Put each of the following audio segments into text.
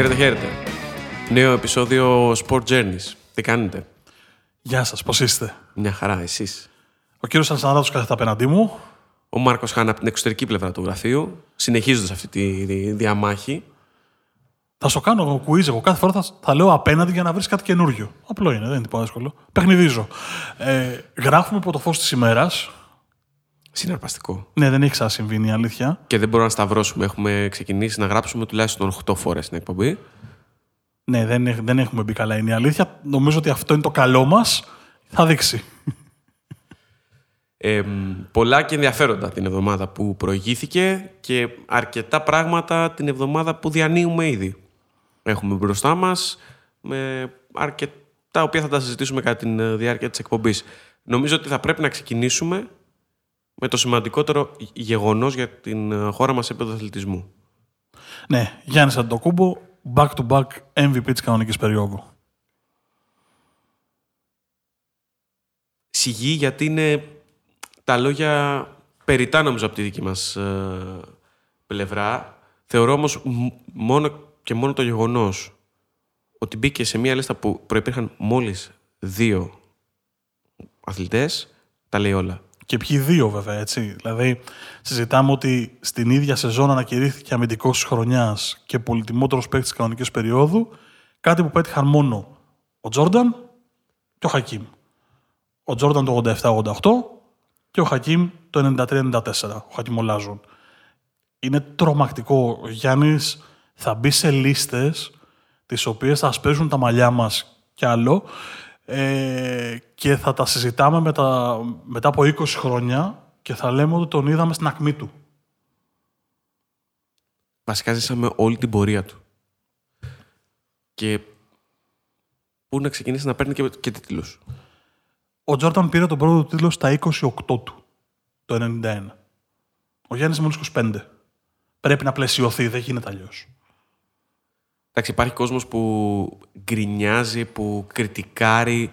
Χαίρετε, χαίρετε. Νέο επεισόδιο Sport Journeys. Τι κάνετε; Γεια σας, πώς είστε; Μια χαρά, εσείς; Ο κύριος Αλσανδράτος κάθεται απέναντί μου. Ο Μάρκος Χάνα από την εξωτερική πλευρά του γραφείου, συνεχίζοντας αυτή τη δι- διαμάχη. Θα σου κάνω quiz εγώ. Κάθε φορά θα, θα λέω απέναντι για να βρεις κάτι καινούριο. Απλό είναι, δεν είναι τίποτα δύσκολο. Παιχνιδίζω. Ε, γράφουμε από το φως της ημέρας. Συναρπαστικό. Ναι, δεν έχει ξανασυμβεί είναι η αλήθεια. Και δεν μπορούμε να σταυρώσουμε. Έχουμε ξεκινήσει να γράψουμε τουλάχιστον 8 φορές στην εκπομπή. Ναι, δεν, έχ- δεν έχουμε μπει καλά είναι η αλήθεια. Νομίζω ότι αυτό είναι το καλό μας. Θα δείξει. Ε, μ, πολλά και ενδιαφέροντα την εβδομάδα που προηγήθηκε και αρκετά πράγματα την εβδομάδα που διανύουμε ήδη. Έχουμε μπροστά μας με αρκετά οποία θα τα συζητήσουμε κατά τη διάρκεια της εκπομπής. Νομίζω ότι θα πρέπει να ξεκινήσουμε με το σημαντικότερο γεγονός για την ε, χώρα μας σε επίπεδο αθλητισμού. Ναι, Γιάννης Αντοκούμπο, back to back MVP της κανονικής περίοδου. Σιγή γιατί είναι τα λόγια περιτά νομίζω από τη δική μας ε, πλευρά. Θεωρώ όμως μ- μόνο και μόνο το γεγονός ότι μπήκε σε μια λίστα που προϋπήρχαν μόλις δύο αθλητές, τα λέει όλα. Και ποιοι δύο βέβαια, έτσι. Δηλαδή, συζητάμε ότι στην ίδια σεζόν ανακηρύχθηκε αμυντικός της χρονιάς και πολυτιμότερος παίκτης της κανονικής περίοδου. Κάτι που πέτυχαν μόνο ο Τζόρνταν και ο Χακίμ. Ο Τζόρνταν το 87-88 και ο Χακίμ το 93-94. Ο Χακίμ ο Λάζον. Είναι τρομακτικό. Ο Γιάννης θα μπει σε λίστες τις οποίες θα σπέσουν τα μαλλιά μας κι άλλο ε, και θα τα συζητάμε μετά, μετά από 20 χρόνια και θα λέμε ότι τον είδαμε στην ακμή του. Βασικά ζήσαμε όλη την πορεία του. Και πού να ξεκινήσει να παίρνει και, και τίτλους. Ο Τζόρταν πήρε τον πρώτο του τίτλο στα 28 του, το 91. Ο Γιάννης μόλις 25. Πρέπει να πλαισιωθεί, δεν γίνεται αλλιώς. Εντάξει, υπάρχει κόσμος που γκρινιάζει, που κριτικάρει,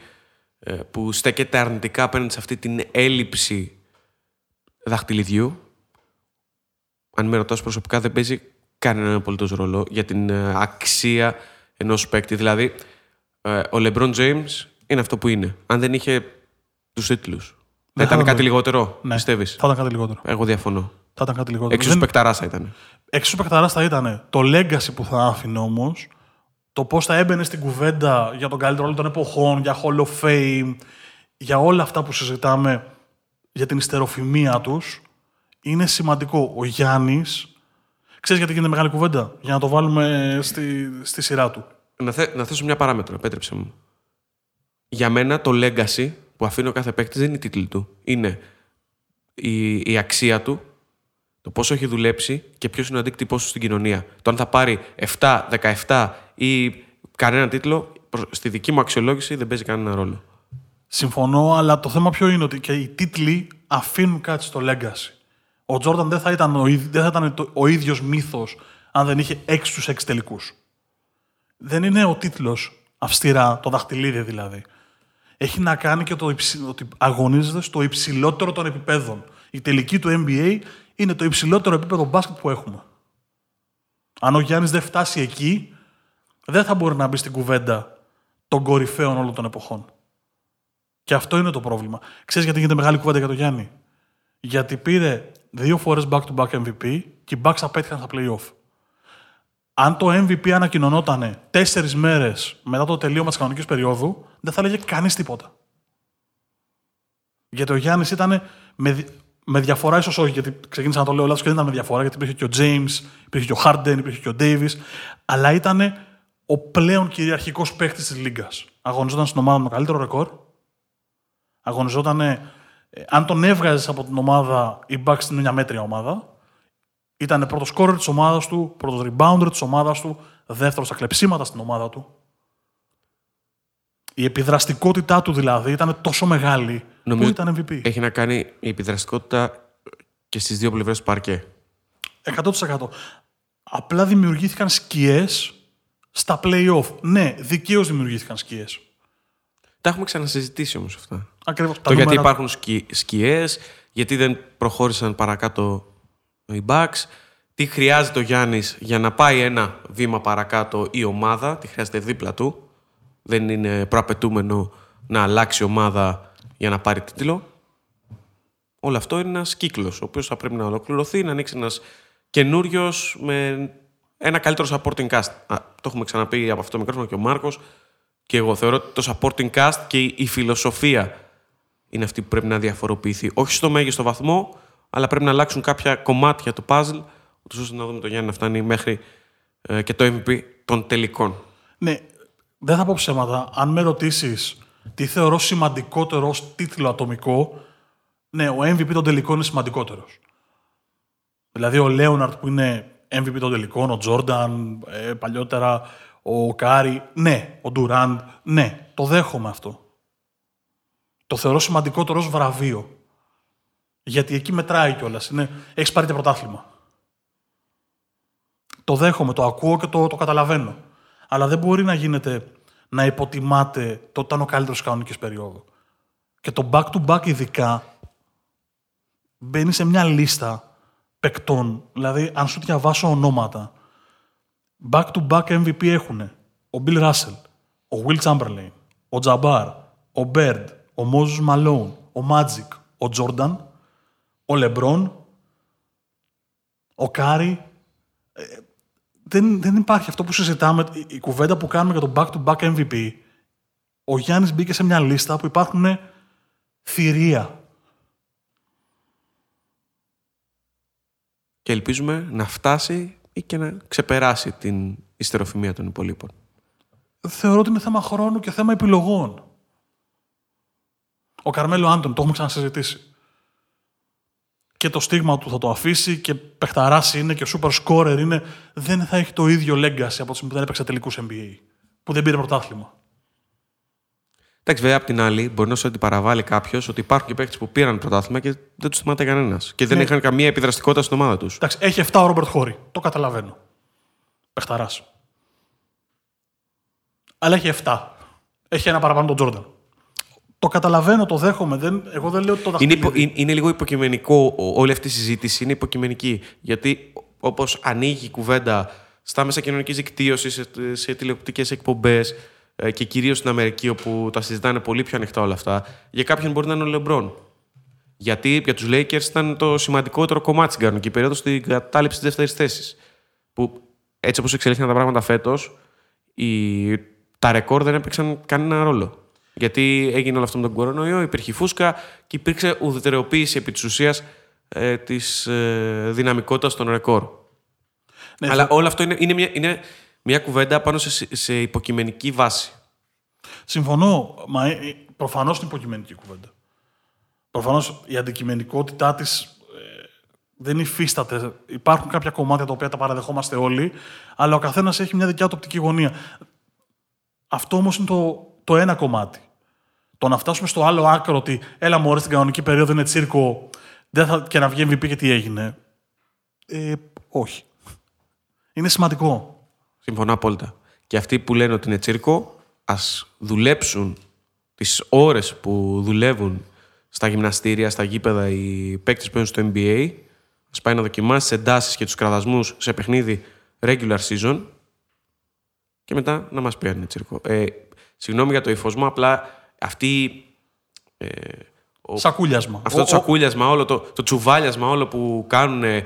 ε, που στέκεται αρνητικά απέναντι σε αυτή την έλλειψη δαχτυλιδιού. Αν με ρωτάς προσωπικά δεν παίζει κανέναν απολύτως ρόλο για την ε, αξία ενός παίκτη. Δηλαδή, ε, ο LeBron James είναι αυτό που είναι. Αν δεν είχε τους τίτλους. Θα Δεν ήταν θα κάτι το- λιγότερο, Ναι. πιστεύεις; Θα ήταν κάτι λιγότερο. Εγώ διαφωνώ. Θα ήταν κάτι λιγότερο. Εξίσου Δεν- παικταράς θα ήταν. Εξίσου παικταράς θα ήταν το legacy που θα άφηνε όμως, το πώς θα έμπαινε στην κουβέντα για τον καλύτερο όλων των εποχών, για Hall of Fame, για όλα αυτά που συζητάμε για την ιστεροφημία τους, είναι σημαντικό. Ο Γιάννης. Ξέρεις γιατί γίνεται μεγάλη κουβέντα, για να το βάλουμε στη, στη σειρά του. Να, θε, να θέσω μια παράμετρο, επέτρεψε μου. Για μένα το legacy που αφήνει ο κάθε παίκτη δεν είναι η τίτλη του. Είναι η, η αξία του, το πόσο έχει δουλέψει και ποιος είναι ο αντίκτυπός του στην κοινωνία. Το αν θα πάρει 7, 17 ή κανένα τίτλο, προς- στη δική μου αξιολόγηση δεν παίζει κανένα ρόλο. Συμφωνώ, αλλά το θέμα ποιο είναι ότι και οι τίτλοι αφήνουν κάτι στο legacy. Ο Τζόρνταν δεν θα ήταν ο, ίδ- δεν θα ήταν το- ο ίδιος μύθος αν δεν είχε 6 στους 6 τελικούς. Δεν είναι ο τίτλος αυστηρά, το δαχτυλίδι δηλαδή. Έχει να κάνει και το υψη- ότι αγωνίζεται στο υψηλότερο των επιπέδων. Η τελική του NBA είναι το υψηλότερο επίπεδο μπάσκετ που έχουμε. Αν ο Γιάννης δεν φτάσει εκεί, δεν θα μπορεί να μπει στην κουβέντα των κορυφαίων όλων των εποχών. Και αυτό είναι το πρόβλημα. Ξέρεις γιατί γίνεται μεγάλη κουβέντα για τον Γιάννη; Γιατί πήρε δύο φορές back-to-back MVP και οι Bucks απέτυχαν στα play-off. Αν το MVP ανακοινωνόταν τέσσερις μέρες μετά το τελείωμα της κανονικής περίοδου, δεν θα έλεγε κανείς τίποτα. Γιατί ο Γιάννης ήταν με, δι- με διαφορά, ίσως όχι, γιατί ξεκίνησα να το λέω λάθος και δεν ήταν με διαφορά, γιατί υπήρχε και ο James, υπήρχε και ο Harden, υπήρχε και ο Davis, αλλά ήταν ο πλέον κυριαρχικός παίκτης της Λίγκας. Αγωνιζόταν στην ομάδα με το καλύτερο ρεκόρ, αγωνιζόταν. ε, αν τον έβγαζες από την ομάδα, η Bucks είναι μια μέτρια ομάδα. Ήταν πρώτος σκόρερ της ομάδας του, πρώτος rebounder της ομάδας του, δεύτερος στα κλεψίματα στην ομάδα του. Η επιδραστικότητά του δηλαδή ήταν τόσο μεγάλη Νομίζω που ήταν MVP. Έχει να κάνει η επιδραστικότητα και στις δύο πλευρές του παρκέ. 100%. Απλά δημιουργήθηκαν σκιές στα play-off. Ναι, δικαίως δημιουργήθηκαν σκιές. Τα έχουμε ξανασυζητήσει όμως αυτά. Ακριβώς. το γιατί υπάρχουν σκι, σκιές, γιατί δεν προχώρησαν παρακάτω οι Bucks, τι χρειάζεται ο Γιάννης για να πάει ένα βήμα παρακάτω η ομάδα, τι χρειάζεται δίπλα του. Δεν είναι προαπαιτούμενο να αλλάξει ομάδα για να πάρει τίτλο. Όλο αυτό είναι ένας κύκλος, ο οποίος θα πρέπει να ολοκληρωθεί, να ανοίξει ένας καινούριος με ένα καλύτερο supporting cast. Α, το έχουμε ξαναπεί από αυτό το μικρόφωνο και ο Μάρκος και εγώ θεωρώ ότι το supporting cast και η φιλοσοφία είναι αυτή που πρέπει να διαφοροποιηθεί. Όχι στο μέγιστο βαθμό, αλλά πρέπει να αλλάξουν κάποια κομμάτια του puzzle, ώστε να δούμε το Γιάννη να φτάνει μέχρι ε, και το MVP των τελικών. Ναι, δεν θα πω ψέματα. Αν με ρωτήσεις τι θεωρώ σημαντικότερο ως τίτλο ατομικό, ναι, ο MVP των τελικών είναι σημαντικότερος. Δηλαδή ο Λέοναρτ που είναι MVP των τελικών, ο Τζόρνταν, ε, παλιότερα ο Κάρι, ναι, ο Ντουράντ, ναι, το δέχομαι αυτό. Το θεωρώ σημαντικότερο ως βραβείο. Γιατί εκεί μετράει κιόλας. Έχεις πάρει το πρωτάθλημα. Το δέχομαι, το ακούω και το, το καταλαβαίνω. Αλλά δεν μπορεί να γίνεται να υποτιμάται το ότι ήταν ο καλύτερος κανονικής περίοδο. Και το back-to-back ειδικά μπαίνει σε μια λίστα παικτών. Δηλαδή, αν σου διαβάσω ονόματα, back-to-back MVP έχουν ο Bill Russell, ο Will Chamberlain, ο Jabbar, ο Bird, ο Moses Malone, ο Magic, ο Jordan, ο LeBron, ο Κάρι. Ε, δεν, δεν υπάρχει αυτό που συζητάμε, η, κουβέντα που κάνουμε για το back-to-back MVP. Ο Γιάννης μπήκε σε μια λίστα που υπάρχουν θηρία. Και ελπίζουμε να φτάσει ή και να ξεπεράσει την ιστεροφημία των υπολείπων. Θεωρώ ότι είναι θέμα χρόνου και θέμα επιλογών. Ο Καρμέλο Άντων, το έχουμε ξανασυζητήσει. Και το στίγμα του θα το αφήσει και παιχταράς είναι και super scorer είναι. Δεν θα έχει το ίδιο legacy από τη στιγμή που δεν έπαιξε τελικούς NBA. Που δεν πήρε πρωτάθλημα. Εντάξει, βέβαια, απ' την άλλη, μπορεί να σου αντιπαραβάλει κάποιος ότι υπάρχουν και παίχτε που πήραν πρωτάθλημα και δεν τους θυμάται κανένας. Και δεν ναι. είχαν καμία επιδραστικότητα στην ομάδα τους. Εντάξει, έχει 7 ο Ρόμπερτ Χόρι. Το καταλαβαίνω. Πεχταρά. Αλλά έχει 7. Έχει ένα παραπάνω τον Τζόρνταν. Το καταλαβαίνω, το δέχομαι. Δεν, εγώ δεν λέω ότι το δαχτυλίδι. Είναι, υπο, είναι, λίγο υποκειμενικό όλη αυτή η συζήτηση. Είναι υποκειμενική. Γιατί όπως ανοίγει η κουβέντα στα μέσα κοινωνικής δικτύωσης, σε, σε τηλεοπτικές εκπομπές ε, και κυρίως στην Αμερική, όπου τα συζητάνε πολύ πιο ανοιχτά όλα αυτά, για κάποιον μπορεί να είναι ο Λεμπρόν. Γιατί για τους Lakers ήταν το σημαντικότερο κομμάτι στην κανονική περίοδο στην κατάληψη της δεύτερης θέσης. Που έτσι όπως εξελίχθηκαν τα πράγματα φέτος, τα ρεκόρ δεν έπαιξαν κανένα ρόλο. Γιατί έγινε όλο αυτό με τον κορονοϊό, υπήρχε φούσκα και υπήρξε ουδετεροποίηση επί της ουσίας ε, της ε, δυναμικότητας των ρεκόρ. Ναι, Αλλά όλο αυτό είναι, είναι, μια, είναι μια κουβέντα πάνω σε, σε υποκειμενική βάση. Συμφωνώ. Μα ε, ε, προφανώς είναι υποκειμενική κουβέντα. Προφανώς η αντικειμενικότητά της ε, δεν υφίσταται. Υπάρχουν κάποια κομμάτια τα οποία τα παραδεχόμαστε όλοι, αλλά ο καθένας έχει μια δικιά του οπτική γωνία. Αυτό όμως είναι το, το ένα κομμάτι. Το να φτάσουμε στο άλλο άκρο ότι έλα μου στην κανονική περίοδο είναι τσίρκο δεν θα, και να βγει MVP και τι έγινε. Ε, όχι. Είναι σημαντικό. Συμφωνώ απόλυτα. Και αυτοί που λένε ότι είναι τσίρκο, ας δουλέψουν τις ώρες που δουλεύουν στα γυμναστήρια, στα γήπεδα οι παίκτες που είναι στο NBA. Α πάει να δοκιμάσει τι εντάσεις και τους κραδασμούς σε παιχνίδι regular season. Και μετά να μας πει αν είναι τσίρκο. Ε, συγγνώμη για το ύφο μου, απλά αυτή. Ε, ο, σακούλιασμα. Αυτό το σακούλιασμα, όλο το, το τσουβάλιασμα όλο που, κάνουν, ε,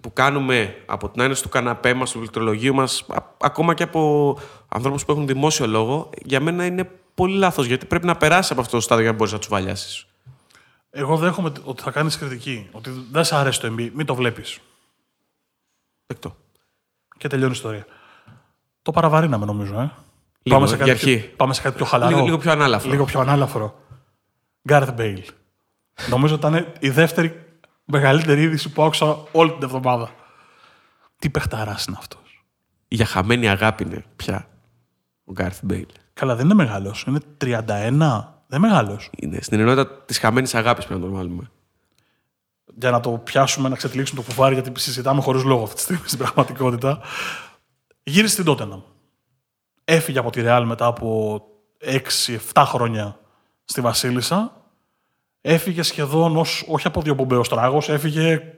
που κάνουμε από την άνεση του καναπέ μας, του πληκτρολογίου μας, ακόμα και από ανθρώπους που έχουν δημόσιο λόγο, για μένα είναι πολύ λάθος, γιατί πρέπει να περάσει από αυτό το στάδιο για να μπορείς να τσουβαλιάσεις. Εγώ δέχομαι ότι θα κάνεις κριτική, ότι δεν σε αρέσει το MB, μην το βλέπεις. Δεκτό. Και τελειώνει η ιστορία. Το παραβαρύναμε νομίζω, ε. Λίγο, πάμε, σε κάτι, πιο, πάμε σε κάτι πιο χαλαρό. Λίγο, λίγο πιο ανάλαφρο. Λίγο πιο ανάλαφρο. Γκάρθ Μπέιλ. Νομίζω ότι ήταν η δεύτερη μεγαλύτερη είδηση που άκουσα όλη την εβδομάδα. Τι παιχταράς είναι αυτός. Για χαμένη αγάπη είναι πια ο Γκάρθ Μπέιλ. Καλά, δεν είναι μεγάλος. Είναι 31. Δεν είναι μεγάλος. Είναι στην ενότητα της χαμένης αγάπης πρέπει να το βάλουμε. Για να το πιάσουμε, να ξετυλίξουμε το κουφάρι, γιατί συζητάμε χωρίς λόγο αυτή τη στιγμή στην πραγματικότητα. Γύρισε στην Τότεναμ έφυγε από τη Ρεάλ μετά από 6-7 χρόνια στη Βασίλισσα. Έφυγε σχεδόν ως, όχι από δύο αποδιοπομπαίος τράγος, έφυγε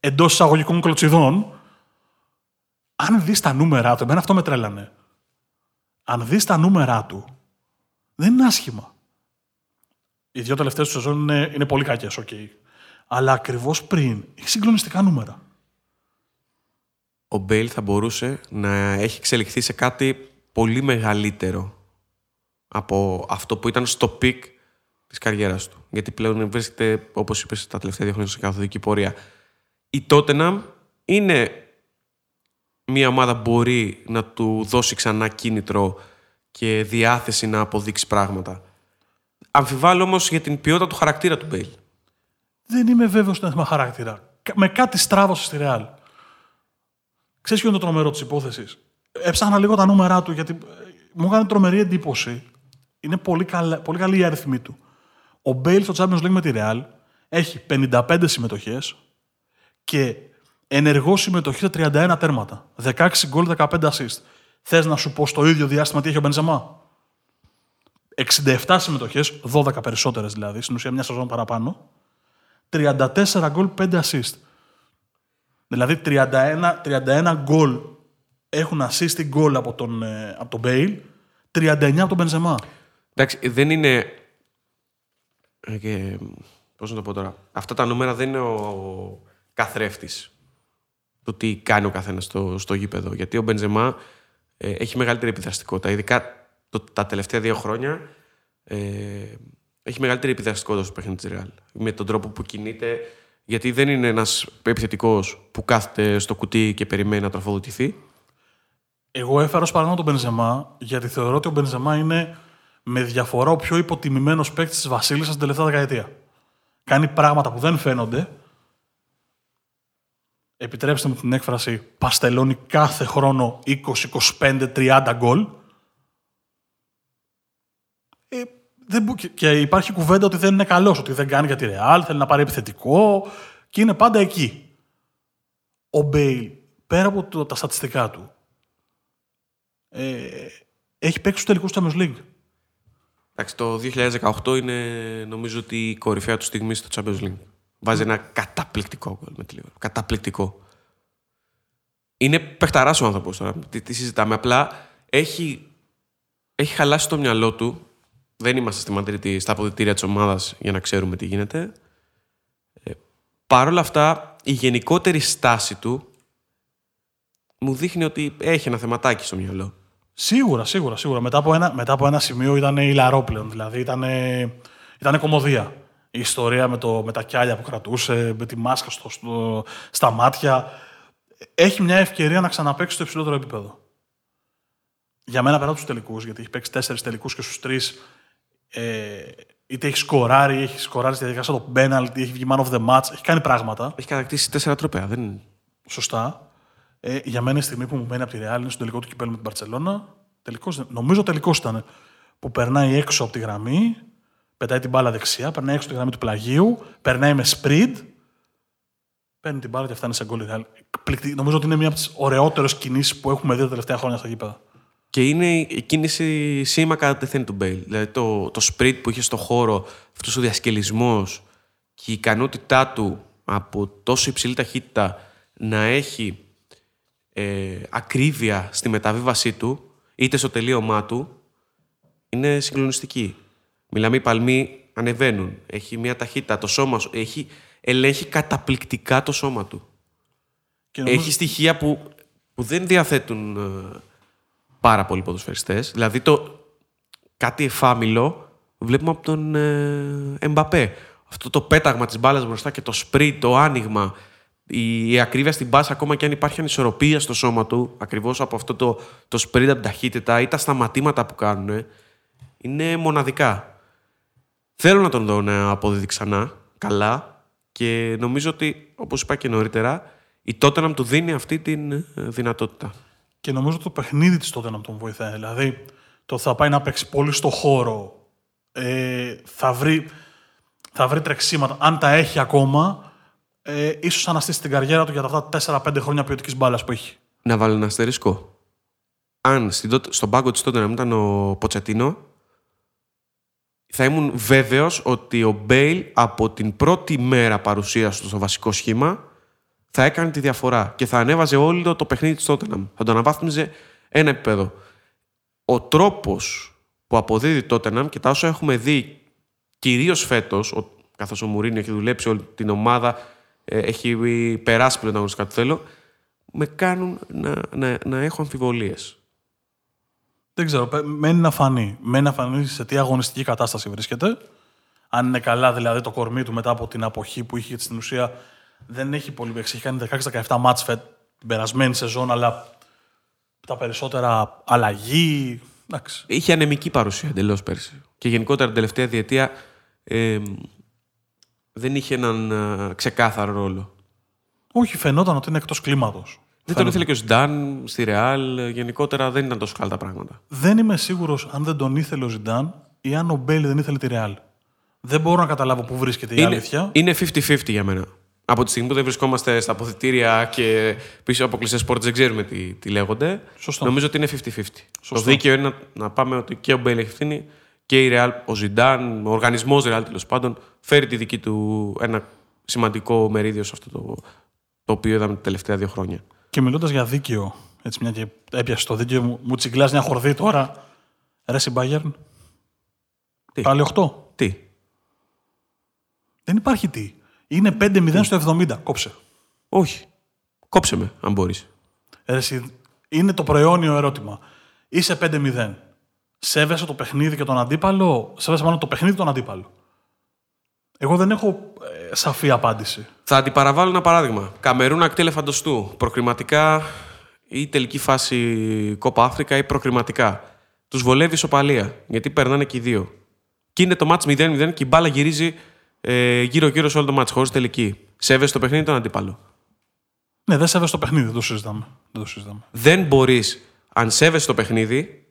εντός εισαγωγικών κλωτσηδόν, αν δεις τα νούμερα του, εμένα αυτό με τρέλανε. Αν δεις τα νούμερα του, δεν είναι άσχημα. Οι δύο τελευταίες του σεζόν είναι, είναι πολύ κακές, οκ. Okay. Αλλά ακριβώς πριν έχει συγκλονιστικά νούμερα. Ο Μπέιλ θα μπορούσε να έχει εξελιχθεί σε κάτι πολύ μεγαλύτερο από αυτό που ήταν στο peak της καριέρας του. Γιατί πλέον βρίσκεται, όπως είπες, τα τελευταία δύο χρόνια σε καθοδική πορεία. Η Tottenham είναι μια ομάδα που μπορεί να του δώσει ξανά κίνητρο και διάθεση να αποδείξει πράγματα. Αμφιβάλλω όμως για την ποιότητα του χαρακτήρα του Μπέιλ. Δεν είμαι βέβαιος στο θέμα χαρακτήρα. Με κάτι στράβωσε στη Ρεάλ. Ξέρεις ποιο είναι το τρομερό της υπόθεσης; Έψαχνα λίγο τα νούμερά του γιατί ε, μου έκανε τρομερή εντύπωση. Είναι πολύ, καλ, πολύ καλή η αριθμή του. Ο Μπέιλ στο Champions League με τη Real έχει 55 συμμετοχές και ενεργός συμμετοχή σε 31 τέρματα. 16 γκολ, 15 assist. Θες να σου πω στο ίδιο διάστημα τι έχει ο Μπενζεμά; 67 συμμετοχές, 12 περισσότερες δηλαδή, στην ουσία μια σεζόν παραπάνω. 34 γκολ, 5 assist. Δηλαδή 31, 31 γκολ έχουν assist γκολ από τον, ε, από τον Bale, 39 από τον Μπενζεμά. Εντάξει, δεν είναι. Ε, Πώς να το πω τώρα. Αυτά τα νούμερα δεν είναι ο καθρέφτης του τι κάνει ο καθένας στο, στο γήπεδο. Γιατί ο Μπενζεμά ε, έχει μεγαλύτερη επιδραστικότητα. Ειδικά το, τα τελευταία δύο χρόνια ε, έχει μεγαλύτερη επιδραστικότητα στο παιχνίδι της Ρεάλ. Με τον τρόπο που κινείται. Γιατί δεν είναι ένας επιθετικός που κάθεται στο κουτί και περιμένει να τροφοδοτηθεί. Εγώ έφερα ως παράδειγμα τον Μπενζεμά, γιατί θεωρώ ότι ο Μπενζεμά είναι με διαφορά ο πιο υποτιμημένος παίκτης της Βασίλισσας την τελευταία δεκαετία. Κάνει πράγματα που δεν φαίνονται. Επιτρέψτε μου την έκφραση, παστελώνει κάθε χρόνο 20, 25, 30 γκολ. Ε, δεν, και υπάρχει κουβέντα ότι δεν είναι καλός, ότι δεν κάνει για τη Ρεάλ, θέλει να πάρει επιθετικό και είναι πάντα εκεί. Ο Μπέιλ, πέρα από το, τα στατιστικά του, ε, έχει παίξει του τελικούς του Champions League. Εντάξει, το 2018 είναι νομίζω ότι η κορυφαία του στιγμή στο Champions League. Βάζει ένα καταπληκτικό γκολ με τη Liverpool. Καταπληκτικό. Είναι παιχταράς ο άνθρωπος τώρα. Τι, τι, συζητάμε. Απλά έχει, έχει χαλάσει το μυαλό του. Δεν είμαστε στη Μαδρίτη στα αποδητήρια της ομάδας για να ξέρουμε τι γίνεται. Ε, Παρ' όλα αυτά, η γενικότερη στάση του μου δείχνει ότι έχει ένα θεματάκι στο μυαλό. Σίγουρα, σίγουρα, σίγουρα. Μετά από ένα, μετά από ένα σημείο ήταν ηλαρό πλέον. Δηλαδή ήταν, ήταν κομμωδία. Η ιστορία με, το, με τα κιάλια που κρατούσε, με τη μάσκα στο, στο, στα μάτια. Έχει μια ευκαιρία να ξαναπέξει στο υψηλότερο επίπεδο. Για μένα πέρα από τους τελικούς, γιατί έχει παίξει τέσσερις τελικούς και στους τρεις ε, είτε έχει σκοράρει, έχει σκοράρει στη διαδικασία το penalty, έχει βγει man of the match, έχει κάνει πράγματα. Έχει κατακτήσει τέσσερα τροπέα. Δεν... Σωστά. Ε, για μένα η στιγμή που μου μένει από τη Real είναι στο τελικό του κυπέλου με την Παρσελώνα. Τελικός, νομίζω τελικός ήταν. Που περνάει έξω από τη γραμμή, πετάει την μπάλα δεξιά, περνάει έξω από τη γραμμή του πλαγίου, περνάει με sprint, παίρνει την μπάλα και φτάνει σε γκολ Real. Νομίζω ότι είναι μία από τις ωραιότερες κινήσεις που έχουμε δει τα τελευταία χρόνια στα γήπεδα. Και είναι η κίνηση σήμα κατά τεθέν του Μπέιλ. Δηλαδή το, το sprint που είχε στο χώρο, αυτός ο διασκελισμός και η ικανότητά του από τόσο υψηλή ταχύτητα να έχει ε, ακρίβεια στη μεταβίβασή του, είτε στο τελείωμά του, είναι συγκλονιστική. Μιλάμε, οι παλμοί ανεβαίνουν. Έχει μια ταχύτητα. Το σώμα σου έχει, ελέγχει καταπληκτικά το σώμα του. Έχει στοιχεία που, που δεν διαθέτουν ε, πάρα πολλοί ποδοσφαιριστές. Δηλαδή, το κάτι εφάμιλο βλέπουμε από τον ε, Εμπαπέ. Αυτό το πέταγμα της μπάλας μπροστά και το σπρίτ, το άνοιγμα, η ακρίβεια στην μπάσα, ακόμα και αν υπάρχει ανισορροπία στο σώμα του, ακριβώς από αυτό το, το sprint από την ταχύτητα ή τα σταματήματα που κάνουν, είναι μοναδικά. Θέλω να τον δω να αποδίδει ξανά, καλά, και νομίζω ότι, όπως είπα και νωρίτερα, η Tottenham του δίνει αυτή τη ε, δυνατότητα. Και νομίζω ότι το παιχνίδι της Tottenham τον βοηθάει. Δηλαδή, το θα πάει να παίξει πολύ στο χώρο, ε, θα, βρει, θα βρει τρεξίματα, αν τα έχει ακόμα, ε, ίσως αναστήσει την καριέρα του για τα αυτά 4-5 χρόνια ποιοτικής μπάλας που έχει. Να βάλω ένα αστερίσκο. Αν στον πάγκο της τότε να μην ήταν ο Ποτσετίνο, θα ήμουν βέβαιος ότι ο Μπέιλ από την πρώτη μέρα παρουσίας του στο βασικό σχήμα θα έκανε τη διαφορά και θα ανέβαζε όλο το παιχνίδι της Tottenham. Θα το αναβάθμιζε ένα επίπεδο. Ο τρόπος που αποδίδει Tottenham και τα όσα έχουμε δει κυρίως φέτος, καθώς ο Μουρίνιο έχει δουλέψει όλη την ομάδα, ε, έχει περάσει πλέον αγωνιστικά του θέλω, με κάνουν να, να, να έχω αμφιβολίες. Δεν ξέρω, μένει να φανεί. Μένει να φανεί σε τι αγωνιστική κατάσταση βρίσκεται. Αν είναι καλά, δηλαδή το κορμί του μετά από την αποχή που είχε στην ουσία δεν έχει πολύ παίξει. Έχει κάνει 16-17 μάτς φετ την περασμένη σεζόν, αλλά τα περισσότερα αλλαγή. Εντάξει. Είχε ανεμική παρουσία εντελώς πέρσι. Και γενικότερα την τελευταία διετία ε, δεν είχε έναν ε, ξεκάθαρο ρόλο. Όχι, φαινόταν ότι είναι εκτός κλίματος. Δεν τον ήθελε και ο Ζιντάν στη Ρεάλ. Γενικότερα δεν ήταν τόσο καλά τα πράγματα. Δεν είμαι σίγουρος αν δεν τον ήθελε ο Ζιντάν ή αν ο Μπέιλ δεν ήθελε τη Ρεάλ. Δεν μπορώ να καταλάβω πού βρίσκεται η είναι, αλήθεια. Είναι 50-50 για μένα. Από τη στιγμή που δεν βρισκόμαστε στα αποδυτήρια και πίσω από κλειστές πόρτες δεν ξέρουμε τι, τι λέγονται. Σωστό. Νομίζω ότι είναι 50-50. Το δίκαιο είναι να, να, πάμε ότι και ο Μπέιλ έχει ευθύνη και η Ρεάλ, ο Ζιντάν, ο οργανισμός Ρεάλ τέλος πάντων, φέρει τη δική του ένα σημαντικό μερίδιο σε αυτό το, το οποίο είδαμε τα τελευταία δύο χρόνια. Και μιλώντας για δίκαιο, έτσι μια και έπιασε το δίκαιο μου, μου τσιγκλά μια χορδή τώρα. Ρε Μπάγερν. Τι; Πάλι 8. Τι; Δεν υπάρχει τι. Είναι 5-0 στο 70. Κόψε. Όχι. Κόψε με, αν μπορείς. είναι το προαιώνιο ερώτημα. Είσαι 5-0. Σέβεσαι το παιχνίδι και τον αντίπαλο; Σέβεσαι μόνο το παιχνίδι και τον αντίπαλο. Εγώ δεν έχω ε, σαφή απάντηση. Θα αντιπαραβάλω ένα παράδειγμα. Καμερούν ακτή ελεφαντοστού. Προκριματικά ή τελική φάση Κόπα Αφρικα ή προκριματικά. Τους βολεύει ισοπαλία. Γιατί περνάνε και οι δύο. Και είναι το μάτς 0-0 και η μπάλα γυρίζει ε, γύρω-γύρω σε όλο το μάτς, χωρίς τελική. Σέβεσαι το παιχνίδι τον αντίπαλο; Ναι, δεν σέβεσαι το παιχνίδι, δεν το συζητάμε. Δεν, το συζητάμε. δεν μπορείς, αν σέβεσαι το παιχνίδι,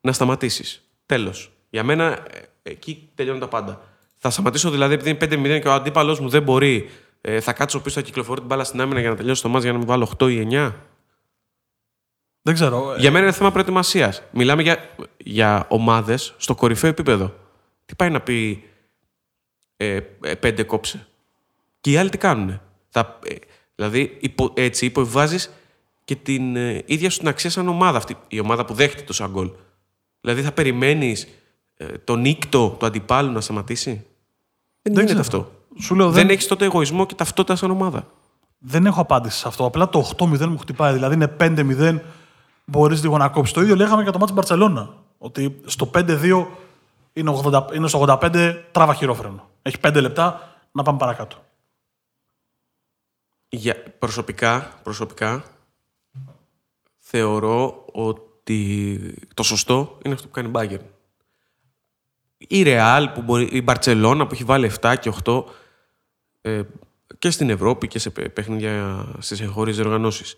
να σταματήσεις. Τέλος. Για μένα, ε, εκεί τελειώνουν τα πάντα. Θα σταματήσω δηλαδή επειδή είναι 5-0 και ο αντίπαλος μου δεν μπορεί. Ε, θα κάτσω πίσω, θα κυκλοφορώ την μπάλα στην άμυνα για να τελειώσει το μάτς για να μην βάλω 8 ή 9. Δεν ξέρω. Για μένα είναι θέμα προετοιμασίας. Μιλάμε για, για ομάδες στο κορυφαίο επίπεδο. Τι πάει να πει ε, ε, πέντε κόψε. Και οι άλλοι τι κάνουν. Θα, ε, δηλαδή, υπο, έτσι υποβιβάζεις και την ε, ίδια σου την αξία σαν ομάδα αυτή. Η ομάδα που δέχεται το σαν γκολ. Δηλαδή, θα περιμένεις ε, τον νύκτο του αντιπάλου να σταματήσει; Δεν, Δεν γίνεται ξέρω. αυτό. Σου λέω, δεν δεν, έχεις τότε εγωισμό και ταυτότητα σαν ομάδα. δεν έχω απάντηση σε αυτό. Απλά το 8-0 μου χτυπάει. Δηλαδή είναι 5-0, μπορείς λίγο να κόψεις. Το ίδιο λέγαμε για το μάτι Μπαρσελόνα. Ότι στο 5-2 είναι, 80, είναι στο 85 τράβα χειρόφρενο. Έχει 5 λεπτά να πάμε παρακάτω. Για, προσωπικά, προσωπικά θεωρώ ότι το σωστό είναι αυτό που κάνει η Bayern. Η Real, που μπορεί, η Barcelona που έχει βάλει 7 και 8 ε, και στην Ευρώπη και σε παι- παιχνίδια στις εγχώριες οργανώσεις.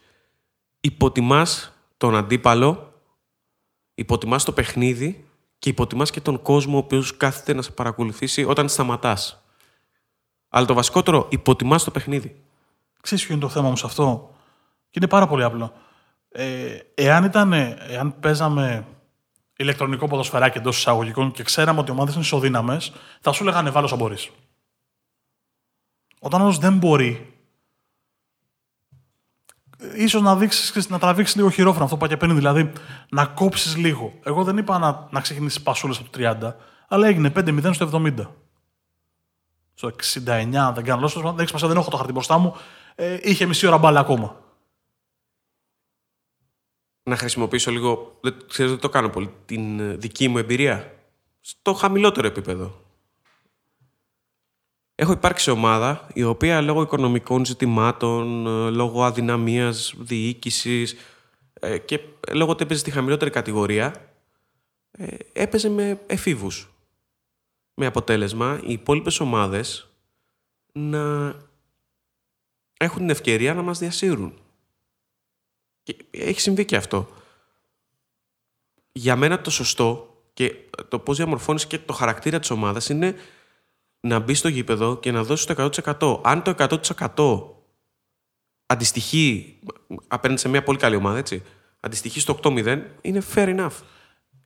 Υποτιμάς τον αντίπαλο, υποτιμάς το παιχνίδι και υποτιμάς και τον κόσμο ο οποίος κάθεται να σε παρακολουθήσει όταν σταματάς. Αλλά το βασικότερο, υποτιμάς το παιχνίδι. Ξέρεις ποιο είναι το θέμα μου σε αυτό; Και είναι πάρα πολύ απλό. Ε, εάν, ήταν, εάν παίζαμε ηλεκτρονικό ποδοσφαιράκι εντός εισαγωγικών και ξέραμε ότι οι ομάδες είναι ισοδύναμες, θα σου λέγανε βάλω όσο μπορεί. Όταν όμω δεν μπορεί, ίσως να, δείξεις, να τραβήξεις λίγο χειρόφρονο αυτό που είπα και πριν, δηλαδή να κόψεις λίγο. Εγώ δεν είπα να, να ξεκινήσεις πασούλες από το 30, αλλά έγινε 5-0 στο 70. Στο 69, αν δεν κάνω λάθος, δεν έχει σημασία, δεν έχω το χαρτί μπροστά μου. Ε, είχε μισή ώρα μπάλα ακόμα. να χρησιμοποιήσω λίγο, δεν, ξέρεις, δεν το κάνω πολύ, την ε, δική μου εμπειρία στο χαμηλότερο επίπεδο. Έχω υπάρξει σε ομάδα η οποία λόγω οικονομικών ζητημάτων, ε, λόγω αδυναμίας διοίκησης ε, και λόγω ότι έπαιζε στη χαμηλότερη κατηγορία, ε, έπαιζε με εφήβους. Με αποτέλεσμα οι υπόλοιπες ομάδες να έχουν την ευκαιρία να μας διασύρουν. Και έχει συμβεί και αυτό. Για μένα το σωστό και το πώς διαμορφώνεις και το χαρακτήρα της ομάδας είναι να μπει στο γήπεδο και να δώσεις το 100%. Αν το 100% αντιστοιχεί απέναντι σε μια πολύ καλή ομάδα, έτσι, αντιστοιχεί στο 8-0, είναι fair enough.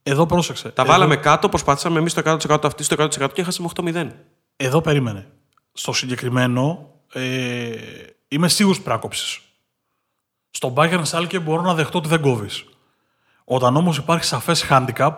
Εδώ πρόσεξε. Τα εδώ, βάλαμε κάτω, προσπαθήσαμε εμείς το 100% αυτή στο 100% και έχασαμε 8-0. Εδώ περίμενε. Στο συγκεκριμένο, ε, είμαι σίγουρος πρέπει να κόψεις. Στον Bayern Σάλκε μπορώ να δεχτώ ότι δεν κόβεις. Όταν όμως υπάρχει σαφές handicap,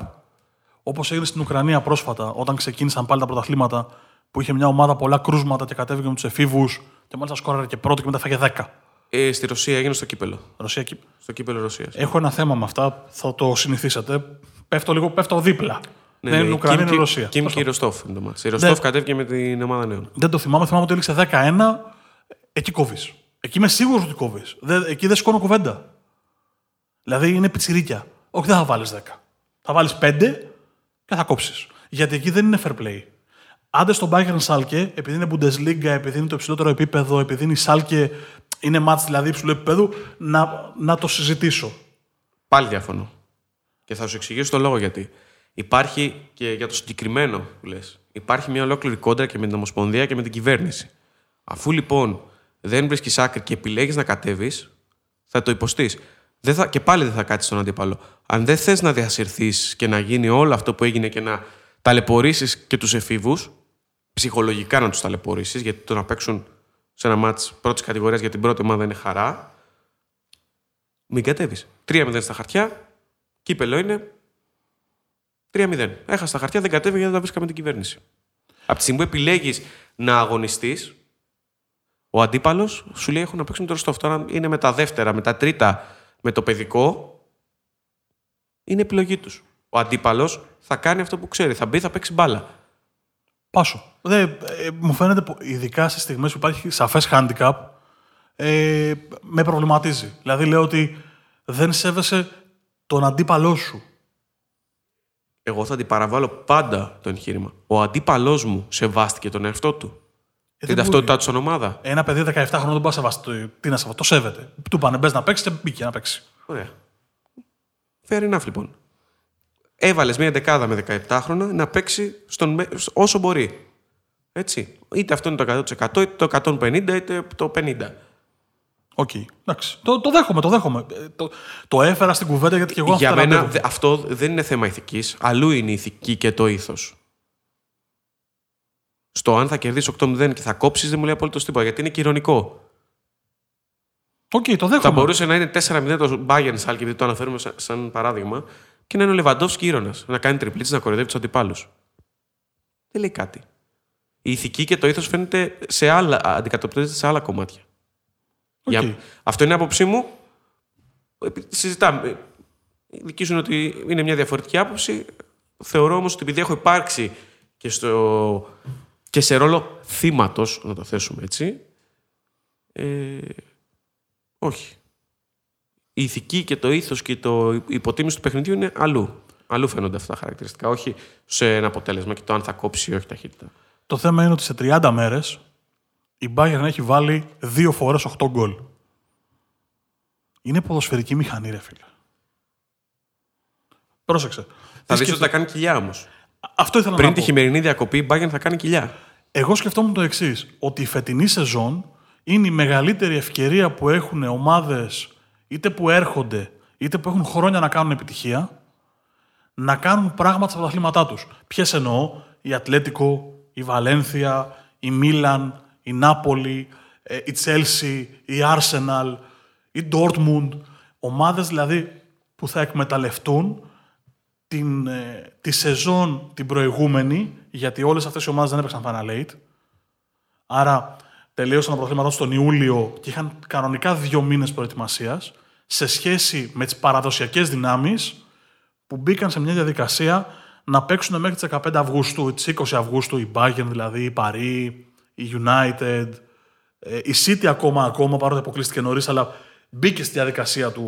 όπως έγινε στην Ουκρανία πρόσφατα, όταν ξεκίνησαν πάλι τα πρωταθλήματα, που είχε μια ομάδα πολλά κρούσματα και κατέβηκε με τους εφήβους και μάλιστα σκόραρε και πρώτο και μετά φάγε 10. Ε, στη Ρωσία έγινε στο κύπελο. Ρωσία, κύπ- Στο κύπελο Ρωσίας. Έχω ένα θέμα με αυτά, θα το συνηθίσετε. Πέφτω λίγο, πέφτω δίπλα. δεν είναι Ουκρανία, Κιμ είναι και- Ρωσία. Κιμ Σωστό. και η Ροστόφ είναι το μάτς. Η Ροστόφ Ναι. κατέβηκε με την ομάδα νέων. Δεν το θυμάμαι, θυμάμαι ότι έληξε 11. Εκεί κόβεις. Εκεί είμαι σίγουρος ότι κόβεις. Εκεί δεν σηκώνω κουβέντα. Δηλαδή είναι πιτσιρίκια. Όχι, δεν θα βάλεις 10. Θα βάλεις 5 και θα κόψεις. Γιατί εκεί δεν είναι fair play. Άντε στον Bayern Σάλκε, επειδή είναι Bundesliga, επειδή είναι το υψηλότερο επίπεδο, επειδή είναι η Σάλκε, είναι μάτς δηλαδή υψηλού επίπεδου, να, να το συζητήσω. Πάλι διαφωνώ. Και θα σου εξηγήσω το λόγο γιατί. Υπάρχει και για το συγκεκριμένο που λες. Υπάρχει μια ολόκληρη κόντρα και με την Ομοσπονδία και με την κυβέρνηση. Αφού λοιπόν δεν βρίσκεις άκρη και επιλέγεις να κατέβεις, θα το υποστείς. Θα, και πάλι δεν θα κάτσεις στον αντίπαλο. Αν δεν θες να διασυρθείς και να γίνει όλο αυτό που έγινε και να ταλαιπωρήσεις και τους εφήβους, ψυχολογικά να τους ταλαιπωρήσεις, γιατί το να παίξουν σε ένα μάτς πρώτης κατηγορίας για την πρώτη ομάδα είναι χαρά, μην κατέβεις. 3-0 στα χαρτιά, κύπελο είναι 3-0. Έχασε τα χαρτιά, δεν κατέβει γιατί δεν τα βρίσκαμε την κυβέρνηση. Από τη στιγμή που επιλέγεις να αγωνιστείς, ο αντίπαλος σου λέει: Έχω να παίξω με το Ροστόφ. Τώρα είναι με τα δεύτερα, με τα τρίτα, με το παιδικό. Είναι επιλογή τους. Ο αντίπαλος θα κάνει αυτό που ξέρει. Θα μπει, θα παίξει μπάλα. Πάσο. Δε, ε, μου φαίνεται, που, ειδικά σε στιγμές που υπάρχει σαφές handicap, ε, με προβληματίζει. Δηλαδή λέω ότι δεν σέβεσαι τον αντίπαλό σου. Εγώ θα αντιπαραβάλλω πάντα το εγχείρημα. Ο αντίπαλός μου σεβάστηκε τον εαυτό του. Ε, την δεν ταυτότητά του σαν ομάδα. Ένα παιδί 17 χρόνων δεν μπορεί να σεβάσει. το- Τι να σεβάσει, το σέβεται. Του πάνε μπες να παίξεις και μπήκε να παίξεις. Ωραία. Fair enough λοιπόν. Έβαλες μια δεκάδα με 17 χρόνια να παίξει στον, με- όσο μπορεί. Έτσι. Είτε αυτό είναι το 100%, είτε το 150, είτε το 50. Οκ. Εντάξει. Το, το δέχομαι, το δέχομαι. Ε, το, το έφερα στην κουβέντα γιατί και εγώ Για αυτό μένα δε- αυτό δεν είναι θέμα ηθικής, αλλού είναι η ηθική και το ήθος. Στο αν θα κερδίσεις 8-0 και θα κόψεις, δεν μου λέει απολύτως τίποτα γιατί είναι και ηρωνικό. Οκ, το Θα δέχομαι. μπορούσε να είναι 4-0 το Bayern Schalke, επειδή το αναφέρουμε σαν, σαν παράδειγμα, και να είναι ο Λεβαντόφσκι είρωνας. Να κάνει τριπλίτσες, να κοροϊδεύει τους αντιπάλους. Δεν λέει κάτι. Η ηθική και το ήθος φαίνεται σε άλλα, αντικατοπτρίζεται σε άλλα κομμάτια. Οκ. Για- αυτό είναι η άποψή μου. Επί- Συζητάμε. Η δική σου είναι ότι είναι μια διαφορετική άποψη. Θεωρώ όμως ότι επειδή έχω υπάρξει και, στο... και σε ρόλο θύματος, να το θέσουμε έτσι. Ε... Όχι. Η ηθική και το ήθος και το υποτίμηση του παιχνιδιού είναι αλλού. Αλλού φαίνονται αυτά τα χαρακτηριστικά. Όχι σε ένα αποτέλεσμα και το αν θα κόψει ή όχι ταχύτητα. Το θέμα είναι ότι σε 30 μέρες η Bayern έχει βάλει δύο φορές 8 γκολ. Είναι ποδοσφαιρική μηχανή, ρε φίλε. Πρόσεξε. Θα Τι δεις ότι θα κάνει κοιλιά όμως. Αυτό ήθελα Πριν να τη πω. χειμερινή διακοπή, η Bayern θα κάνει κοιλιά. Εγώ σκεφτόμουν το εξής, ότι η φετινή σεζόν είναι η μεγαλύτερη ευκαιρία που έχουν ομάδες είτε που έρχονται είτε που έχουν χρόνια να κάνουν επιτυχία να κάνουν πράγματα στα πρωταθλήματά τους. Ποιες εννοώ, η Ατλέτικο, η Βαλένθια, η Μίλαν, η Νάπολη, ε, η Τσέλσι, η Άρσεναλ, η Ντόρτμουντ. Ομάδες δηλαδή που θα εκμεταλλευτούν την, ε, τη σεζόν την προηγούμενη, γιατί όλες αυτές οι ομάδες δεν έπαιξαν Final Eight. Άρα τελείωσαν τα πρωταθλήματά τους τον Ιούλιο και είχαν κανονικά δύο μήνες προετοιμασίας σε σχέση με τις παραδοσιακές δυνάμεις που μπήκαν σε μια διαδικασία να παίξουν μέχρι τις 15 Αυγούστου, τις 20 Αυγούστου, η Bayern δηλαδή, η Paris, η United, ε, η City ακόμα, ακόμα παρότι αποκλείστηκε νωρίς, αλλά μπήκε στη διαδικασία του,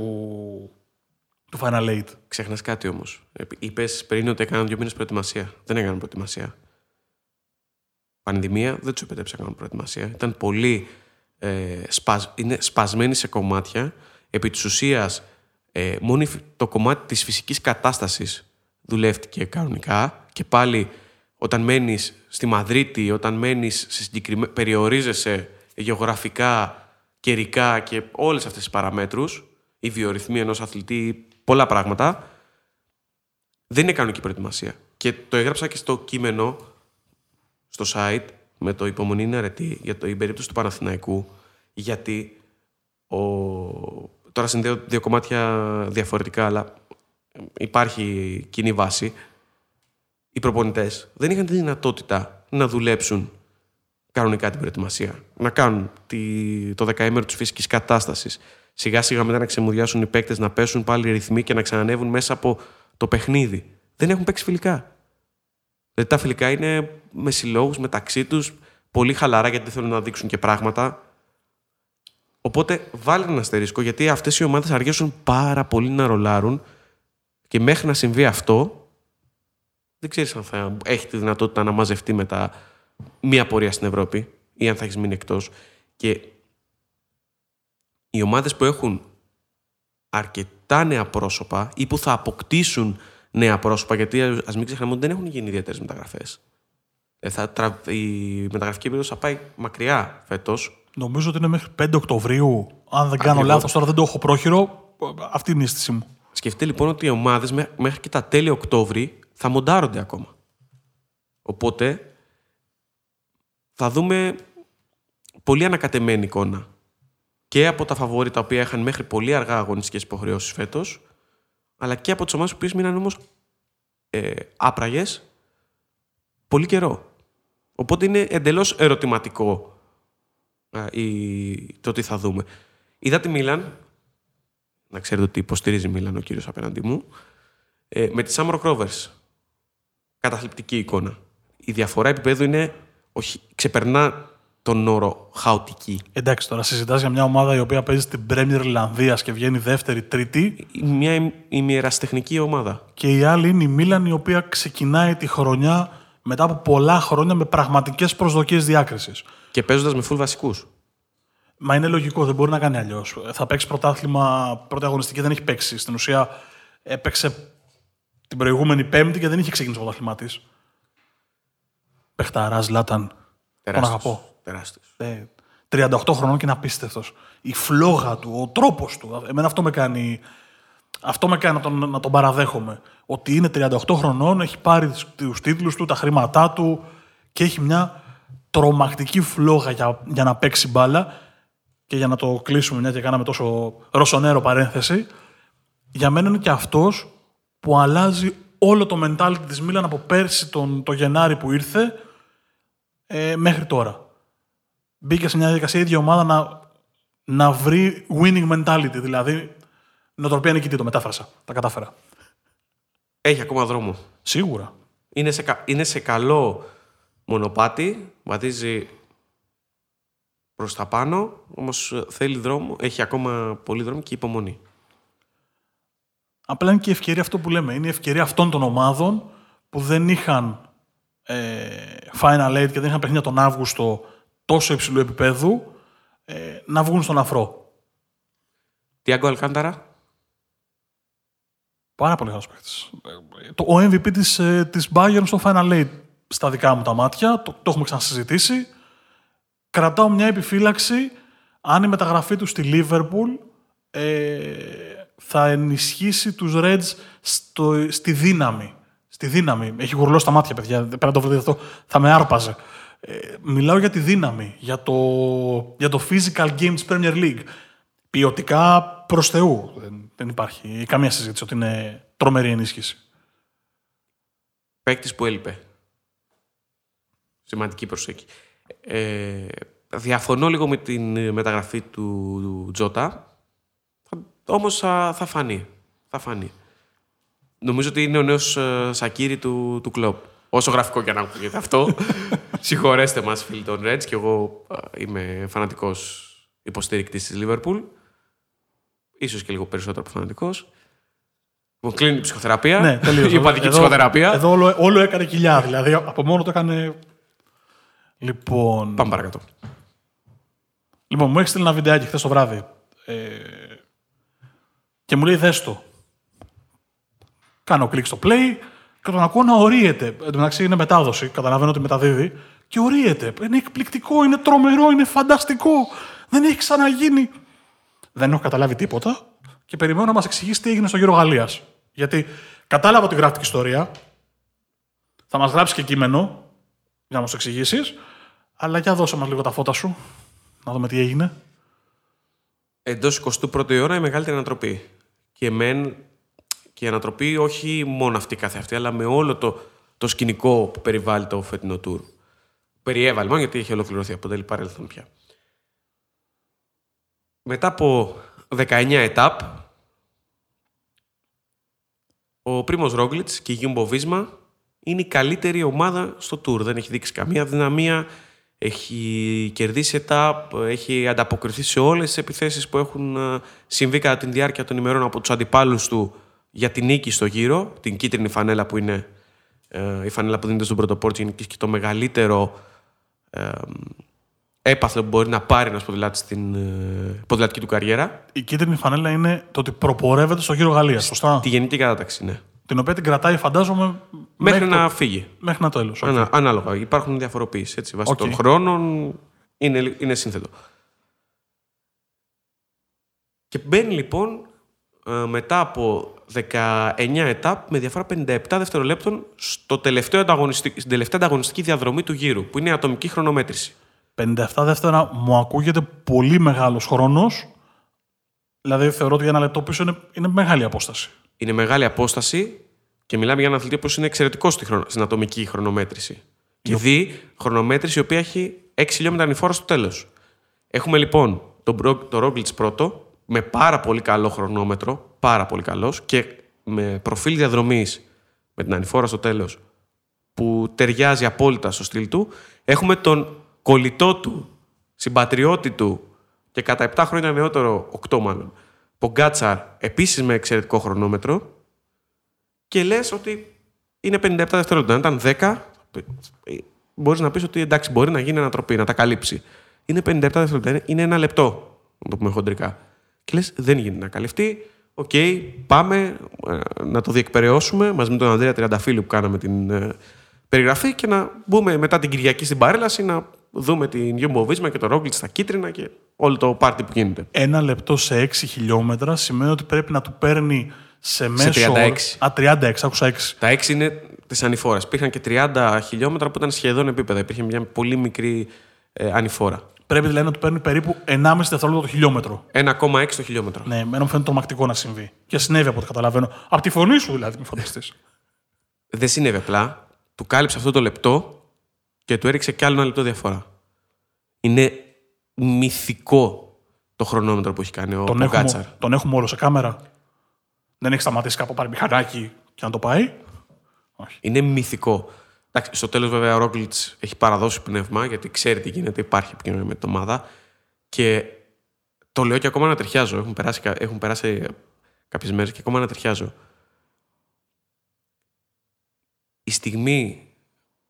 του Final Eight. Ξέχνα κάτι όμως. Είπες πριν ότι έκαναν δύο μήνες προετοιμασία. Δεν έκαναν προετοιμασία. Πανδημία δεν τους επέτρεψε να κάνουν προετοιμασία. Ήταν πολύ. Ε, σπασ, είναι σπασμένοι σε κομμάτια. Επί της ουσίας, ε, μόνο η φυ- το κομμάτι της φυσικής κατάστασης δουλεύτηκε κανονικά. Και πάλι, όταν μένεις στη Μαδρίτη, όταν μένεις σε συγκεκριμέ... περιορίζεσαι γεωγραφικά, καιρικά και όλες αυτές τις παραμέτρους, η βιορυθμοί ενός αθλητή, πολλά πράγματα, δεν είναι κανονική προετοιμασία. Και το έγραψα και στο κείμενο, στο site, με το υπομονή είναι αρετή, για το, η περίπτωση του Παναθηναϊκού. Γιατί ο... τώρα συνδέω δύο κομμάτια διαφορετικά, αλλά υπάρχει κοινή βάση. Οι προπονητές δεν είχαν τη δυνατότητα να δουλέψουν κανονικά την προετοιμασία. Να κάνουν τη... το δεκαήμερο της φυσικής κατάστασης. Σιγά σιγά μετά να ξεμουδιάσουν οι παίκτες, να πέσουν πάλι ρυθμοί και να ξανανεύουν μέσα από το παιχνίδι. Δεν έχουν παίξει φιλικά. Δηλαδή τα φιλικά είναι με συλλόγους μεταξύ τους, πολύ χαλαρά γιατί θέλουν να δείξουν και πράγματα. Οπότε βάλει ένα αστερίσκο γιατί αυτές οι ομάδες αργήσουν πάρα πολύ να ρολάρουν και μέχρι να συμβεί αυτό, δεν ξέρεις αν θα έχει τη δυνατότητα να μαζευτεί μετά μία πορεία στην Ευρώπη ή αν θα έχεις μείνει εκτός. Και οι ομάδες που έχουν αρκετά νέα πρόσωπα ή που θα αποκτήσουν νέα πρόσωπα, γιατί ας μην ξεχνάμε ότι δεν έχουν γίνει ιδιαίτερες μεταγραφές. Ε, η μεταγραφική περίοδος θα πάει μακριά φέτος. Νομίζω ότι είναι μέχρι 5 Οκτωβρίου. Αν δεν κάνω λάθος, τώρα δεν το έχω πρόχειρο. Αυτή είναι η αίσθησή μου. Σκεφτείτε λοιπόν ότι οι ομάδες μέχρι και τα τέλη Οκτώβρη θα μοντάρονται ακόμα. Οπότε θα δούμε πολύ ανακατεμένη εικόνα και από τα φαβόρη τα οποία είχαν μέχρι πολύ αργά αγωνιστικές υποχρεώσεις φέτος, αλλά και από τις ομάδες που μείναν όμως ε, άπραγες πολύ καιρό. Οπότε είναι εντελώς ερωτηματικό η, το τι θα δούμε. Είδα τη Μίλαν, να ξέρετε ότι υποστηρίζει Μίλαν ο κύριος απέναντί μου, ε, με τη Σάμορο Rovers. Καταθλιπτική εικόνα. Η διαφορά επίπεδου είναι, όχι, ξεπερνά τον όρο χαοτική. Εντάξει, τώρα συζητάς για μια ομάδα η οποία παίζει στην Premier Ιρλανδίας και βγαίνει δεύτερη, τρίτη. Μια ημιεραστεχνική ομάδα. Και η άλλη είναι η Μίλαν η οποία ξεκινάει τη χρονιά μετά από πολλά χρόνια με πραγματικές προσδοκίες διάκρισης. Και παίζοντας με full βασικούς. Μα είναι λογικό, δεν μπορεί να κάνει αλλιώς. Θα παίξει πρωτάθλημα, πρώτη αγωνιστική δεν έχει παίξει. Στην ουσία έπαιξε την προηγούμενη Πέμπτη και δεν είχε ξεκινήσει το πρωτάθλημά της. Πεχταράς, Λάταν. Τον αγαπώ. Τεράστιος. 38 χρονών και είναι απίστευτος. Η φλόγα του, ο τρόπος του. Εμένα αυτό με κάνει, αυτό με κάνει να, τον, να τον παραδέχομαι. Ότι είναι 38 χρονών, έχει πάρει τους τίτλους του, τα χρήματά του και έχει μια τρομακτική φλόγα για, για να παίξει μπάλα. Και για να το κλείσουμε, μια και κάναμε τόσο ρωσονέρο παρένθεση, για μένα είναι και αυτός που αλλάζει όλο το mentality της Μίλαν από πέρσι τον, το Γενάρη που ήρθε ε, μέχρι τώρα μπήκε σε μια διαδικασία η ίδια ομάδα να, να βρει winning mentality. Δηλαδή, νοοτροπία νικητή, το μετάφρασα. Τα κατάφερα. Έχει ακόμα δρόμο. Σίγουρα. Είναι σε, είναι σε καλό μονοπάτι, βαδίζει προς τα πάνω, όμως θέλει δρόμο, έχει ακόμα πολύ δρόμο και υπομονή. Απλά είναι και η ευκαιρία αυτό που λέμε. Είναι η ευκαιρία αυτών των ομάδων που δεν είχαν ε, Final Eight και δεν είχαν παιχνίδια τον Αύγουστο τόσο υψηλού επίπεδου ε, να βγουν στον αφρό. Τιάγκο Αλκάνταρα. Πάρα πολύ καλός παίχτης. Ο MVP της, ε, της Bayern στο Final Eight στα δικά μου τα μάτια, το, το έχουμε ξανασυζητήσει. Κρατάω μια επιφύλαξη αν η μεταγραφή του στη Liverpool ε, θα ενισχύσει τους Reds στο, στη δύναμη. Στη δύναμη. Έχει γουρλώσει τα μάτια, παιδιά. Πρέπει να το βρείτε αυτό. Θα με άρπαζε. Ε, μιλάω για τη δύναμη, για το, για το physical game της Premier League. Ποιοτικά προς Θεού. Δεν, δεν υπάρχει καμία συζήτηση ότι είναι τρομερή ενίσχυση. Παίκτης που έλειπε. Σημαντική προσέγγιση. Ε, διαφωνώ λίγο με την μεταγραφή του, του Τζότα. Όμως θα, θα φανεί. Θα φανεί. Νομίζω ότι είναι ο νέος ε, Σακύρη του, του κλόπ. Όσο γραφικό και να ακούγεται αυτό. Συγχωρέστε μας, φίλοι των Reds, και εγώ είμαι φανατικός υποστήρικτη της Liverpool. σω και λίγο περισσότερο από φανατικός. Μου κλείνει η ψυχοθεραπεία. Ναι, τελείως. η υπατική ψυχοθεραπεία. Εδώ όλο, όλο έκανε κοιλιά. Δηλαδή από μόνο το έκανε. Λοιπόν. Πάμε παρακάτω. Λοιπόν, μου έχεις στείλει ένα βιντεάκι χθες το βράδυ. Ε, και μου λέει δέστο. Κάνω κλικ στο play, και τον ακούω να ορίεται. Εν τω μεταξύ είναι μετάδοση, καταλαβαίνω ότι μεταδίδει. Και ορίεται. Είναι εκπληκτικό, είναι τρομερό, είναι φανταστικό. Δεν έχει ξαναγίνει. Δεν έχω καταλάβει τίποτα και περιμένω να μας εξηγήσει τι έγινε στο γύρο Γαλλίας. Γιατί κατάλαβα ότι γράφτηκε ιστορία. Θα μας γράψει και κείμενο για να μας το εξηγήσεις. Αλλά για δώσε μας λίγο τα φώτα σου. Να δούμε τι έγινε. εντός 21ου αιώνα η μεγαλύτερη ανατροπή. Και μεν και η ανατροπή όχι μόνο αυτή καθε αυτή, αλλά με όλο το, το σκηνικό που περιβάλλει το φετινό τουρ. Περιέβαλε μόνο γιατί έχει ολοκληρωθεί, αποτελεί παρέλθον πια. Μετά από 19 ετάπ, ο Πρίμος Ρόγκλιτς και η Γιούμπο Βίσμα είναι η καλύτερη ομάδα στο Tour. Δεν έχει δείξει καμία δυναμία, έχει κερδίσει ετάπ, έχει ανταποκριθεί σε όλες τις επιθέσεις που έχουν ε, συμβεί κατά τη διάρκεια των ημερών από τους αντιπάλους του για την νίκη στο γύρο, την κίτρινη φανέλα που είναι ε, η φανέλα που δίνεται στον πρωτοπόρτ και το μεγαλύτερο ε, έπαθλο που μπορεί να πάρει ένας ποδηλάτης στην ε, ποδηλατική του καριέρα. Η κίτρινη φανέλα είναι το ότι προπορεύεται στο γύρο Γαλλίας. Σωστά; Τη γενική κατάταξη, ναι. Την οποία την κρατάει, φαντάζομαι. Μέχρι, να φύγει. Μέχρι να τέλο. Okay. Ανα, ανάλογα. Υπάρχουν διαφοροποιήσει. Έτσι, βάσει okay. των χρόνων είναι, είναι σύνθετο. Και μπαίνει λοιπόν ε, μετά από 19 ετάπ με διαφορά 57 δευτερολέπτων στο τελευταίο ανταγωνιστική, στην τελευταία ανταγωνιστική διαδρομή του γύρου, που είναι η ατομική χρονομέτρηση. 57 δεύτερα μου ακούγεται πολύ μεγάλος χρόνος. Δηλαδή θεωρώ ότι για ένα λεπτό πίσω είναι, είναι μεγάλη απόσταση. Είναι μεγάλη απόσταση και μιλάμε για έναν αθλητή που είναι εξαιρετικό στη χρονο, στην ατομική χρονομέτρηση. Και δει χρονομέτρηση η οποία έχει 6 χιλιόμετρα ανηφόρα στο τέλος. Έχουμε λοιπόν τον το Ρόγκλιτς πρώτο, με πάρα πολύ καλό χρονόμετρο, πάρα πολύ καλός και με προφίλ διαδρομής με την ανηφόρα στο τέλος που ταιριάζει απόλυτα στο στυλ του. Έχουμε τον κολλητό του, συμπατριώτη του και κατά 7 χρόνια νεότερο, 8 μάλλον, Πογκάτσαρ, επίσης με εξαιρετικό χρονόμετρο. Και λες ότι είναι 57 δευτερόλεπτα. Αν ήταν 10, μπορείς να πεις ότι εντάξει, μπορεί να γίνει ανατροπή, να τα καλύψει. Είναι 57 δευτερόλεπτα. Είναι ένα λεπτό, να το πούμε χοντρικά. Και λες, δεν γίνεται να καλυφθεί. OK, okay, πάμε ε, να το διεκπεραιώσουμε μαζί με τον Ανδρέα Τριανταφίλου που κάναμε την ε, περιγραφή και να μπούμε μετά την Κυριακή στην παρέλαση να δούμε την Jumbo και το Ρόγκλιτς στα κίτρινα και όλο το πάρτι που γίνεται. Ένα λεπτό σε 6 χιλιόμετρα σημαίνει ότι πρέπει να του παίρνει σε μέσο. Σε 36. Α, 36, άκουσα 6. Τα 6 είναι τη ανηφόρα. Υπήρχαν και 30 χιλιόμετρα που ήταν σχεδόν επίπεδα. Υπήρχε μια πολύ μικρή ε, ανηφόρα. Πρέπει δηλαδή να του παίρνει περίπου 1,5 δευτερόλεπτο το χιλιόμετρο. 1,6 το χιλιόμετρο. Ναι, εμένα μου φαίνεται τρομακτικό να συμβεί. Και συνέβη από ό,τι καταλαβαίνω. Από τη φωνή σου δηλαδή, μη φανταστείς. Δεν συνέβη απλά. Του κάλυψε αυτό το λεπτό και του έριξε κι άλλο ένα λεπτό διαφορά. Είναι μυθικό το χρονόμετρο που έχει κάνει ο, τον έχουμε, Τον έχουμε όλο σε κάμερα. Δεν έχει σταματήσει κάπου πάρει μηχανάκι και να το πάει; Όχι. Είναι μυθικό. Εντάξει, στο τέλος, βέβαια, ο Ρόγκλιτ έχει παραδώσει πνεύμα γιατί ξέρει τι γίνεται, υπάρχει επικοινωνία με την ομάδα. Και το λέω και ακόμα να ταιριάζω. Έχουν περάσει, έχουν περάσει κάποιες μέρες και ακόμα να ταιριάζω. Η στιγμή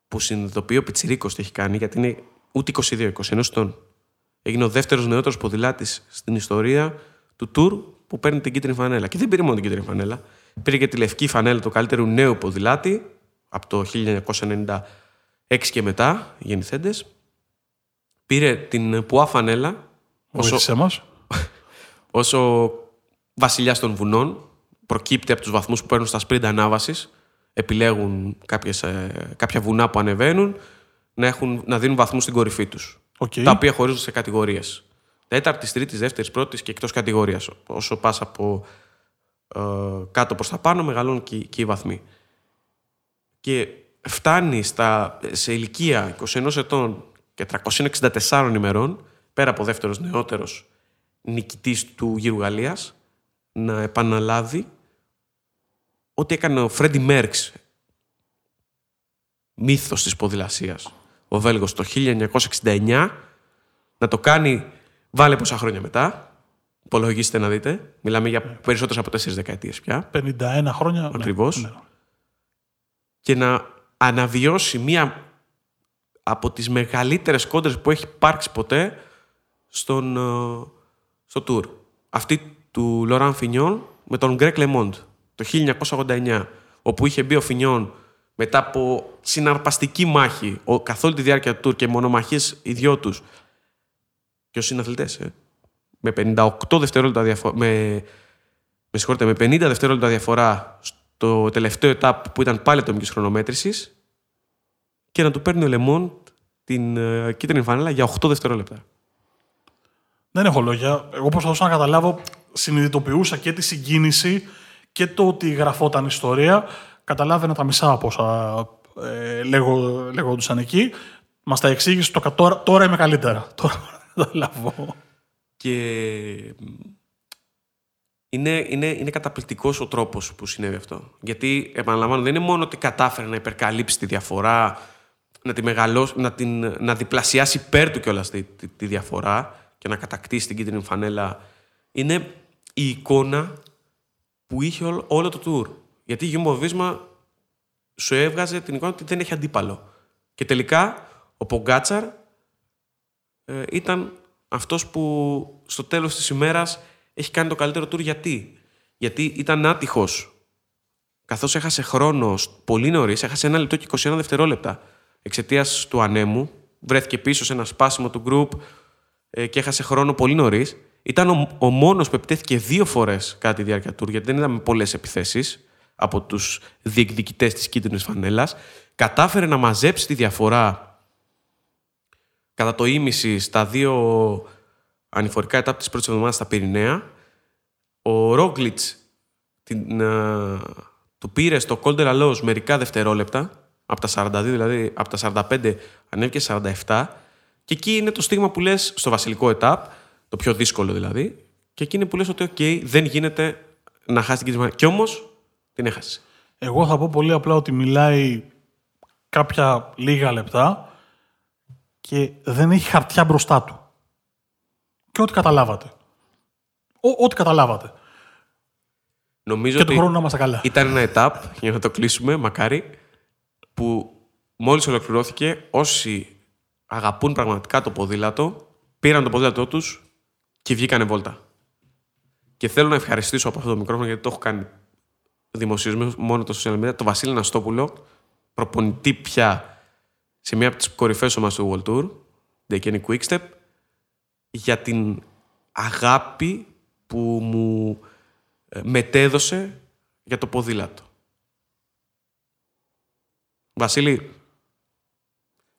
που συνειδητοποιεί ο Πιτσυρίκο τι έχει κάνει, γιατί είναι ούτε 22, 21 ετών. Έγινε ο δεύτερος νεότερος ποδηλάτης στην ιστορία του Τουρ που παίρνει την κίτρινη φανέλα. Και δεν πήρε μόνο την κίτρινη φανέλα. Πήρε και τη λευκή φανέλα του καλύτερου νέου ποδηλάτη από το 1996 και μετά, γεννηθέντες. Πήρε την Πουά φανέλα όσο, μας. όσο βασιλιάς των βουνών. Προκύπτει από τους βαθμούς που παίρνουν στα σπρίντα ανάβασης. Επιλέγουν κάποιες, ε, κάποια βουνά που ανεβαίνουν να, έχουν, να δίνουν βαθμούς στην κορυφή τους. Okay. Τα οποία χωρίζονται σε κατηγορίες. Τέταρτης, τρίτης, δεύτερης, πρώτης και εκτός κατηγορίας. Όσο πας από ε, κάτω προς τα πάνω, μεγαλώνουν και, και οι βαθμοί. Και φτάνει στα, σε ηλικία 21 ετών και 364 ημερών, πέρα από δεύτερος νεότερος νικητής του γύρου Γαλλίας, να επαναλάβει ό,τι έκανε ο Φρέντι Μέρξ, μύθος της ποδηλασίας, ο Βέλγος το 1969, να το κάνει βάλε πόσα χρόνια μετά, υπολογίστε να δείτε, μιλάμε για περισσότερες από τέσσερις δεκαετίες πια. 51 χρόνια. Ακριβώς. Ναι, ναι. Και να αναβιώσει μία από τις μεγαλύτερες κόντρες που έχει υπάρξει ποτέ στον, ε, στο Tour. Αυτή του Λοράν Φινιόν με τον Γκρέκ Λεμόντ το 1989, όπου είχε μπει ο Φινιόν μετά από συναρπαστική μάχη ο, καθ' όλη τη διάρκεια του Tour και μονομαχίες οι δυο τους και ως συναθλητές, ε, με 58 δευτερόλεπτα διαφορά, με, με, με 50 δευτερόλεπτα διαφορά το τελευταίο ετάπ που ήταν πάλι ατομικής χρονομέτρησης και να του παίρνει ο Λεμόν την uh, κίτρινη φανέλα για 8 δευτερόλεπτα. Δεν έχω λόγια. Εγώ προσπαθούσα να καταλάβω, συνειδητοποιούσα και τη συγκίνηση και το ότι γραφόταν ιστορία. Καταλάβαινα τα μισά από όσα ε, λέγω, λέγονταν εκεί. Μας τα εξήγησε το τώρα, τώρα είμαι καλύτερα. Τώρα το καταλάβω. Και είναι, είναι, είναι καταπληκτικός ο τρόπος που συνέβη αυτό. Γιατί, επαναλαμβάνω, δεν είναι μόνο ότι κατάφερε να υπερκαλύψει τη διαφορά, να, τη μεγαλώσει, να, την, να διπλασιάσει υπέρ του κιόλας τη, τη, τη, διαφορά και να κατακτήσει την κίτρινη φανέλα. Είναι η εικόνα που είχε όλο, όλο το tour. Γιατί η Γιουμποβίσμα σου έβγαζε την εικόνα ότι δεν έχει αντίπαλο. Και τελικά ο Πογκάτσαρ ε, ήταν αυτός που στο τέλος της ημέρας έχει κάνει το καλύτερο tour. Γιατί; Γιατί ήταν άτυχος. Καθώς έχασε χρόνο πολύ νωρίς, έχασε ένα λεπτό και 21 δευτερόλεπτα εξαιτίας του ανέμου, βρέθηκε πίσω σε ένα σπάσιμο του group ε, και έχασε χρόνο πολύ νωρίς. Ήταν ο, ο μόνος που επιτέθηκε δύο φορές κατά τη διάρκεια του, γιατί δεν είδαμε πολλές επιθέσεις από τους διεκδικητές της κίτρινης φανέλας. Κατάφερε να μαζέψει τη διαφορά κατά το ίμιση στα δύο ανηφορικά ετάπ της πρώτης εβδομάδας στα Πυρηναία. Ο Ρόγκλιτς την, uh, του πήρε στο Κόλτερ Αλός μερικά δευτερόλεπτα, από τα 42 δηλαδή, από τα 45 ανέβηκε 47 και εκεί είναι το στίγμα που λες στο βασιλικό ετάπ, το πιο δύσκολο δηλαδή, και εκεί είναι που λες ότι ok, δεν γίνεται να χάσει την κίνηση. Και όμως την έχασες. Εγώ θα πω πολύ απλά ότι μιλάει κάποια λίγα λεπτά και δεν έχει χαρτιά μπροστά του. Και ό,τι καταλάβατε. Ό, ό,τι καταλάβατε. Νομίζω και ότι το χρόνο να είμαστε καλά. ήταν ένα etap, για να το κλείσουμε, μακάρι, που μόλις ολοκληρώθηκε, όσοι αγαπούν πραγματικά το ποδήλατο, πήραν το ποδήλατό τους και βγήκανε βόλτα. Και θέλω να ευχαριστήσω από αυτό το μικρόφωνο, γιατί το έχω κάνει δημοσίως μόνο το social media, το Βασίλη Ναστόπουλο, προπονητή πια σε μία από τις κορυφαίες ομάδες του World Tour, Dekeni Quickstep, για την αγάπη που μου ε, μετέδωσε για το ποδήλατο. Βασίλη,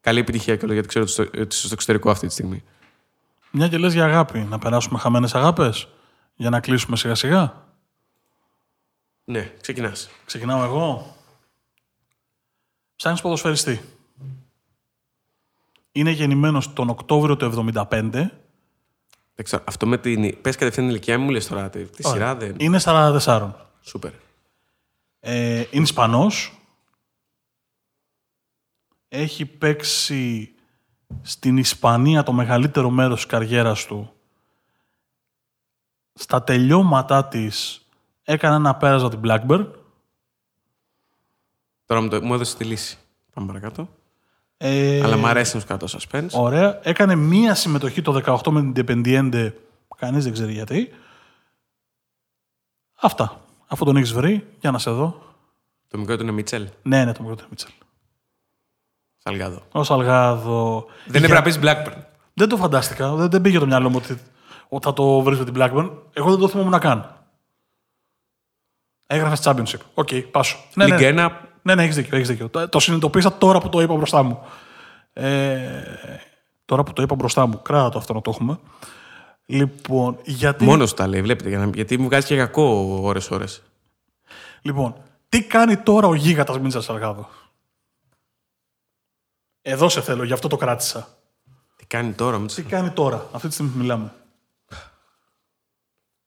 καλή επιτυχία και γιατί ξέρω ότι είσαι στο εξωτερικό αυτή τη στιγμή. Μια και λες για αγάπη, να περάσουμε χαμένες αγάπες, για να κλείσουμε σιγά σιγά. Ναι, ξεκινάς. Ξεκινάω εγώ. Ψάχνεις ποδοσφαιριστή. Είναι γεννημένος τον Οκτώβριο του 1975 δεν ξέρω, αυτό με την. Πες κατευθείαν την ηλικία μου, λες τώρα. Τη, τη σειρά δεν. Είναι 44. Σούπερ. Ε, είναι Ισπανός. Έχει παίξει στην Ισπανία το μεγαλύτερο μέρος της καριέρας του. Στα τελειώματά της έκανε ένα πέρασμα την Blackburn. Τώρα μου, το, μου έδωσε τη λύση. Πάμε παρακάτω. Ε, Αλλά μου αρέσει να σου suspense. Ωραία. Έκανε μία συμμετοχή το 18 με την Independiente. Κανείς δεν ξέρει γιατί. Αυτά. Αφού τον έχεις βρει, για να σε δω. Το μικρό του είναι Μίτσελ. Ναι, ναι, το μικρό του είναι Μίτσελ. Σαλγάδο. Ο Σαλγάδο. Δεν για... έπρεπε να πεις Blackburn. Δεν το φαντάστηκα. Δεν, δεν πήγε το μυαλό μου ότι, ότι θα το βρεις με την Blackburn. Εγώ δεν το θυμόμουν να κάνω. Έγραφες Championship. OK, okay, πάσο. Ναι, ναι. Ένα ναι, ναι, έχεις δίκιο. Έχεις δίκιο. Το, το συνειδητοποίησα τώρα που το είπα μπροστά μου. Ε, τώρα που το είπα μπροστά μου, κράτα το αυτό να το έχουμε. Λοιπόν, γιατί... Μόνος τα λέει, βλέπετε, γιατί μου βγάζει και κακό ώρες-ώρες. Λοιπόν, τι κάνει τώρα ο γίγαντας Μίντσα Σαργάδο. Εδώ σε θέλω, γι' αυτό το κράτησα. Τι κάνει τώρα, Μίτσα. Τι κάνει τώρα, αυτή τη στιγμή που μιλάμε.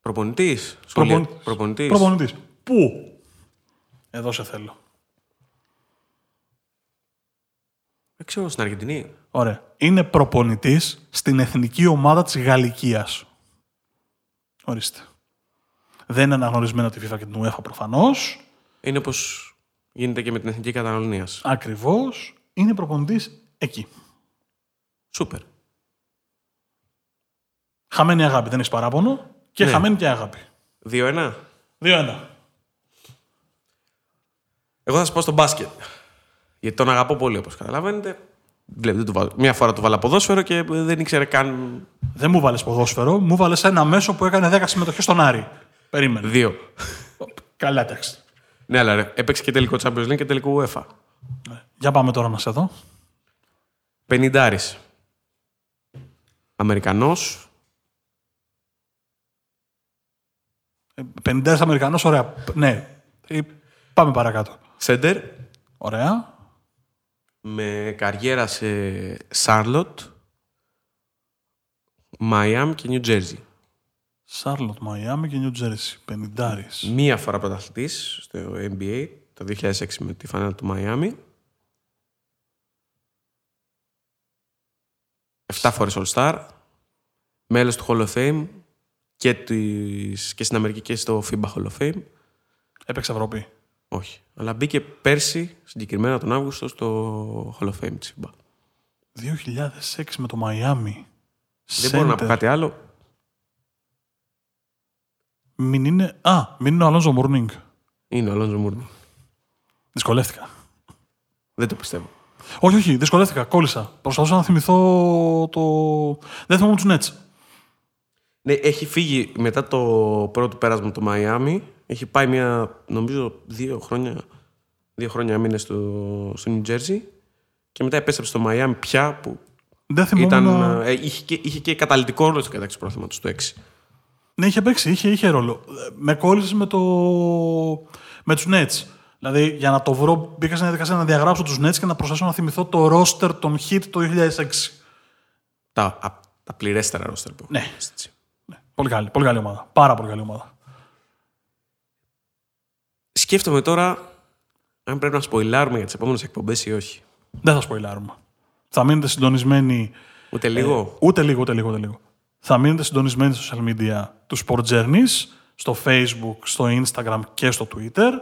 Προπονητής. Προπονητής. Προπονητής. Προπονητής. Πού; Εδώ σε θέλω. Δεν ξέρω, στην Αργεντινή. Ωραία. Είναι προπονητής στην εθνική ομάδα της Γαλλικίας. Ορίστε. Δεν είναι αναγνωρισμένο τη FIFA και την UEFA προφανώς. Είναι όπως γίνεται και με την εθνική Καταλωνίας. Ακριβώς. Είναι προπονητής εκεί. Σούπερ. Χαμένη αγάπη, δεν έχεις παράπονο. Και ναι. χαμένη και αγάπη. 2-1. 2-1. Εγώ θα σα πω στο μπάσκετ. Γιατί τον αγαπώ πολύ, όπως καταλαβαίνετε. Βλέπετε, το Μια φορά του βάλα ποδόσφαιρο και δεν ήξερε καν. Δεν μου βάλες ποδόσφαιρο, μου βάλες ένα μέσο που έκανε 10 συμμετοχές στον Άρη. Περίμενε. Δύο. Καλά, εντάξει. Ναι, αλλά ρε, έπαιξε και τελικό Champions League και τελικό UEFA. Ναι. Για πάμε τώρα να σε δω. Πενιντάρης. Αμερικανός. Ε, 50 Αμερικανός, ωραία. Ναι. Ε, Πάμε παρακάτω. Σέντερ Ωραία. Με καριέρα σε Σάρλοτ, Μαϊάμι και Νιου Τζέρζι. Σάρλοτ, Μαϊάμι και Νιου Τζέρσι. Πενιντάρης. Μία φορά πρωταθλητής στο NBA το 2006 με τη φανέλα του Μαϊάμι. Εφτά φορές All-Star. Μέλος του Hall of Fame και, της, και στην Αμερική και στο FIBA Hall of Fame. Έπαιξε Ευρώπη. Όχι. Αλλά μπήκε πέρσι, συγκεκριμένα τον Αύγουστο, στο Hall of Fame της FIBA. 2006 με το Μαϊάμι. Δεν μπορώ να πω Center. κάτι άλλο. Μην είναι... Α, μην είναι ο Αλόνζο Μουρνίνγκ. Είναι ο Αλόνζο Μούρνι. Δυσκολεύτηκα. Δεν το πιστεύω. Όχι, όχι, δυσκολεύτηκα. Κόλλησα. Προσπαθούσα να θυμηθώ το. Δεν θυμάμαι τους Nets. Ναι, έχει φύγει μετά το πρώτο πέρασμα το Μαϊάμι. Έχει πάει μια, νομίζω, δύο χρόνια, δύο χρόνια έμεινε στο, στο New Jersey. Και μετά επέστρεψε στο Μαϊάμι πια που Δεν θυμόμουν. ήταν, ε, είχε, και, είχε και καταλητικό ρόλο στην κατάκτηση πρόθυματος τους 6. Ναι, είχε παίξει, είχε, είχε ρόλο. Ε, Με κόλλησες με, το... με τους Nets. Δηλαδή, για να το βρω, μπήκα στην διαδικασία να διαγράψω τους Nets και να προσπαθήσω να θυμηθώ το roster των Hit το 2006. Τα, α, τα πληρέστερα ρόστερ που Ναι. έχουμε, έτσι. Ναι, πολύ καλή, πολύ καλή ομάδα. Πάρα πολύ καλή ομάδα. Σκέφτομαι τώρα αν πρέπει να σποιλάρουμε για τις επόμενες εκπομπές ή όχι. Δεν θα σποιλάρουμε. Θα μείνετε συντονισμένοι. Ούτε λίγο. Ε, ούτε λίγο, ούτε λίγο, ούτε λίγο. Θα μείνετε συντονισμένοι στα social media του Sport Journeys, στο Facebook, στο Instagram και στο Twitter.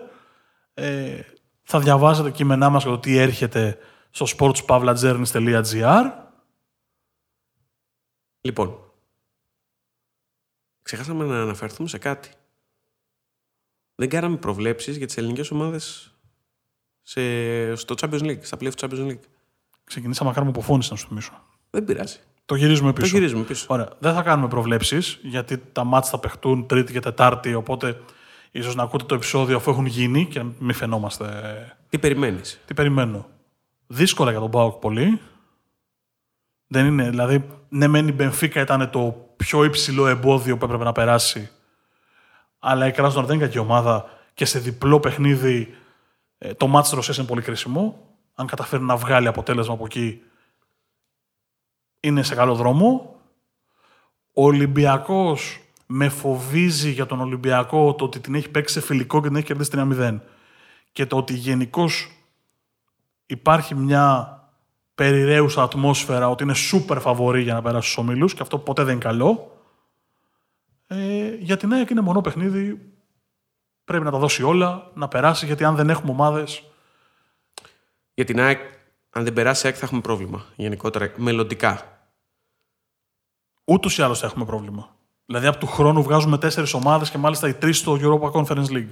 Ε, θα διαβάζετε κείμενά μας για το τι έρχεται στο sportspavlajourneys.gr. Λοιπόν, ξεχάσαμε να αναφερθούμε σε κάτι. Δεν κάναμε προβλέψεις για τις ελληνικές ομάδες σε, στο Champions League, στα play του Champions League. Ξεκινήσαμε να κάνουμε αποφώνηση, να σου θυμίσω. Δεν πειράζει. Το γυρίζουμε Το πίσω. γυρίζουμε πίσω. Ωραία. Δεν θα κάνουμε προβλέψεις, γιατί τα μάτς θα παιχτούν Τρίτη και Τετάρτη, οπότε ίσως να ακούτε το επεισόδιο αφού έχουν γίνει και μην φαινόμαστε Τι περιμένεις; Τι περιμένω. Δύσκολα για τον Πάοκ πολύ. Δεν είναι, δηλαδή, ναι, μεν η Μπενφίκα ήταν το πιο υψηλό εμπόδιο που έπρεπε να περάσει. Αλλά η Κράσνορ δεν είναι κακή ομάδα και σε διπλό παιχνίδι ε, το μάτς της Ρωσίας είναι πολύ κρίσιμο. Αν καταφέρει να βγάλει αποτέλεσμα από εκεί, είναι σε καλό δρόμο. Ο Ολυμπιακός με φοβίζει για τον Ολυμπιακό το ότι την έχει παίξει σε φιλικό και την έχει κερδίσει 3-0. Και το ότι γενικώς υπάρχει μια περιραίουσα ατμόσφαιρα ότι είναι σούπερ φαβορή για να περάσει στους ομίλους και αυτό ποτέ δεν είναι καλό. Ε, για την ΑΕΚ είναι μονό παιχνίδι. Πρέπει να τα δώσει όλα, να περάσει, γιατί αν δεν έχουμε ομάδες Για την ΑΕΚ, αν δεν περάσει η ΑΕΚ θα έχουμε πρόβλημα γενικότερα, μελλοντικά. ούτως ή άλλως θα έχουμε πρόβλημα. Δηλαδή από του χρόνου βγάζουμε τέσσερις ομάδες και μάλιστα οι τρεις στο Europa Conference League.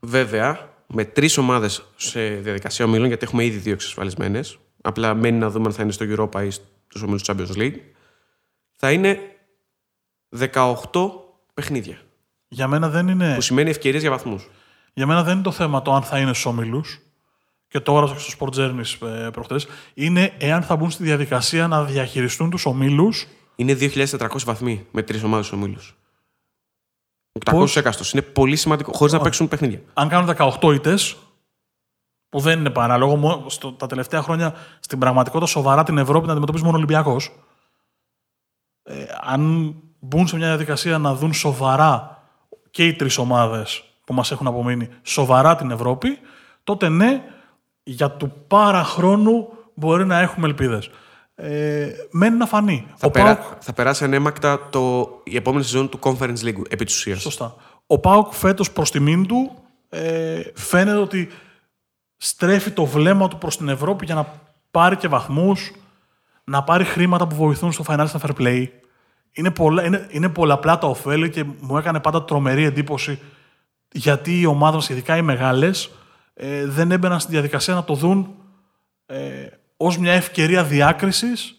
Βέβαια, με τρεις ομάδες σε διαδικασία ομίλων, γιατί έχουμε ήδη δύο εξασφαλισμένες, απλά μένει να δούμε αν θα είναι στο Europa ή στου ομίλου του Champions League, θα είναι 18 παιχνίδια. Για μένα δεν είναι, Που σημαίνει ευκαιρίες για βαθμούς. για μένα δεν είναι το θέμα το αν θα είναι στου ομίλου. Και το έγραψα και στο Sport Journeys ε, προχτές, Είναι εάν θα μπουν στη διαδικασία να διαχειριστούν τους ομίλου. Είναι 2.400 βαθμοί με τρεις ομάδες ομίλου. 800 Πώς; έκαστος. Είναι πολύ σημαντικό, χωρίς να παίξουν παιχνίδια. Αν κάνουν 18 ήττες, που δεν είναι παράλογο, μο- στο, τα τελευταία χρόνια στην πραγματικότητα σοβαρά την Ευρώπη να αντιμετωπίζει μόνο ο Ολυμπιακός. Ε, αν μπουν σε μια διαδικασία να δουν σοβαρά και οι τρεις ομάδες που μας έχουν απομείνει σοβαρά την Ευρώπη, τότε ναι, για του πάρα χρόνου μπορεί να έχουμε ελπίδες. Ε, μένει να φανεί. Θα, ο περά- ΠΑΟΚ, θα περάσει ανέμακτα το, η επόμενη σεζόν του Conference League επί της ουσίας. Σωστά. Ο Πάουκ φέτος προς τιμήν του ε, φαίνεται ότι στρέφει το βλέμμα του προς την Ευρώπη για να πάρει και βαθμούς, να πάρει χρήματα που βοηθούν στο Financial Fair Play. Είναι, πολλά, είναι, είναι πολλαπλά τα ωφέλη και μου έκανε πάντα τρομερή εντύπωση γιατί οι ομάδες μας, ειδικά οι μεγάλες, ε, δεν έμπαιναν στη διαδικασία να το δουν ε, ως μια ευκαιρία διάκρισης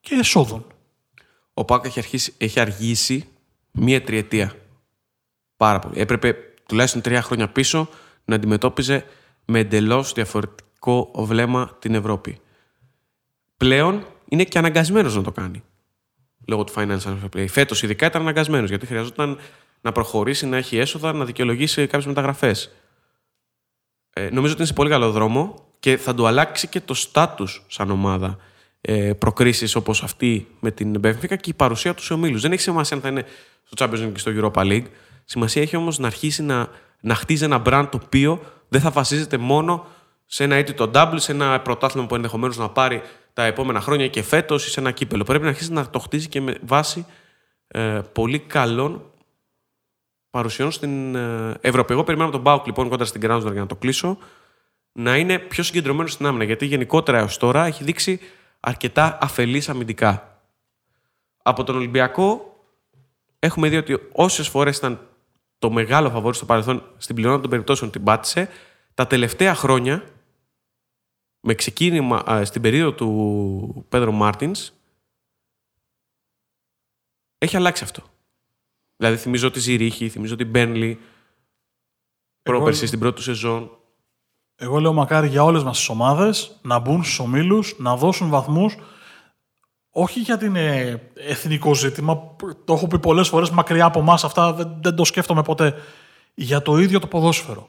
και εσόδων. Ο Πάουκ έχει, αρχίσει- έχει αργήσει μία τριετία. Πάρα πολύ. Έπρεπε τουλάχιστον τρία χρόνια πίσω να αντιμετώπιζε με εντελώς διαφορετικό βλέμμα την Ευρώπη. Πλέον είναι και αναγκασμένος να το κάνει. λόγω του financial fair play. Φέτος ειδικά ήταν αναγκασμένος γιατί χρειαζόταν να προχωρήσει, να έχει έσοδα, να δικαιολογήσει κάποιες μεταγραφές. Ε, νομίζω ότι είναι σε πολύ καλό δρόμο και θα του αλλάξει και το στάτους σαν ομάδα ε, προκρίσεις όπως αυτή με την Benfica και η παρουσία του σε ομίλους. Δεν έχει σημασία αν θα είναι στο Champions League και στο Europa League. Σημασία έχει όμως να αρχίσει να, να χτίζει ένα brand το οποίο δεν θα βασίζεται μόνο σε ένα το double, σε ένα πρωτάθλημα που ενδεχομένως να πάρει τα επόμενα χρόνια και φέτος ή σε ένα κύπελο. Πρέπει να αρχίσει να το χτίζει και με βάση ε, πολύ καλών παρουσιών στην ε, Ευρώπη. Εγώ περιμένω τον Μπάουκ λοιπόν κοντά στην Κράνσδορ για να το κλείσω να είναι πιο συγκεντρωμένος στην άμυνα. Γιατί γενικότερα έως τώρα έχει δείξει αρκετά αφελής αμυντικά. Από τον Ολυμπιακό έχουμε δει ότι όσες φορές ήταν το μεγάλο φαβόρι στο παρελθόν, στην πλειονότητα των περιπτώσεων την πάτησε, τα τελευταία χρόνια, με ξεκίνημα στην περίοδο του Πέδρο Μάρτινς, έχει αλλάξει αυτό. Δηλαδή θυμίζω ότι Ζηρίχη, θυμίζω ότι Μπένλι, πρόπερση στην πρώτη του σεζόν. Εγώ λέω μακάρι για όλες μας τις ομάδες να μπουν στους ομίλους, να δώσουν βαθμούς όχι γιατί είναι εθνικό ζήτημα, το έχω πει πολλές φορές μακριά από εμάς αυτά δεν, δεν το σκέφτομαι ποτέ, για το ίδιο το ποδόσφαιρο.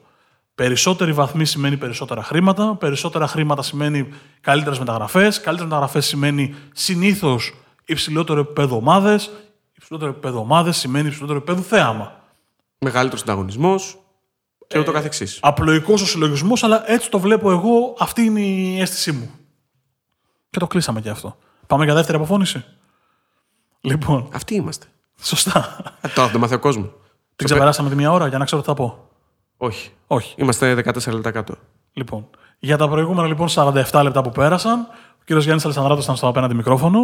Περισσότερη βαθμή σημαίνει περισσότερα χρήματα, περισσότερα χρήματα σημαίνει καλύτερες μεταγραφές, καλύτερες μεταγραφές σημαίνει συνήθως υψηλότερο επίπεδο ομάδες, υψηλότερο επίπεδο ομάδες σημαίνει υψηλότερο επίπεδο θέαμα. Μεγαλύτερος ανταγωνισμό και ούτω ε, καθεξής. Απλοϊκός ο συλλογισμός, αλλά έτσι το βλέπω εγώ. Αυτή είναι η αίσθησή μου. Και το κλείσαμε και αυτό. Πάμε για δεύτερη αποφώνηση. Λοιπόν. Αυτοί είμαστε. Σωστά. Ε, τώρα δεν μάθει ο κόσμος. Την ξεπεράσαμε τη μία ώρα για να ξέρω τι θα πω. Όχι. Όχι. Είμαστε 14 λεπτά κάτω. Λοιπόν. Για τα προηγούμενα λοιπόν 47 λεπτά που πέρασαν, ο κύριος Γιάννης Αλεσανδράτο ήταν στο απέναντι μικρόφωνο.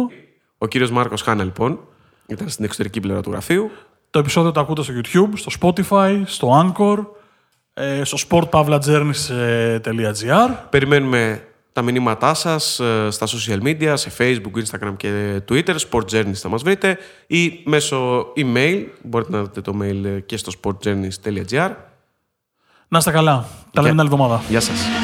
Ο κύριος Μάρκος Χάνα λοιπόν ήταν στην εξωτερική πλευρά του γραφείου. Το επεισόδιο το ακούτε στο YouTube, στο Spotify, στο Anchor, ε, στο sportpavlajourneys.gr. Περιμένουμε τα μηνύματά σας ε, στα social media, σε Facebook, Instagram και Twitter. Sportjourneys θα μας βρείτε ή μέσω email. Μπορείτε να δείτε το mail και στο sportjourneys.gr. Να είστε καλά. Τα λέμε την άλλη εβδομάδα. Γεια σας.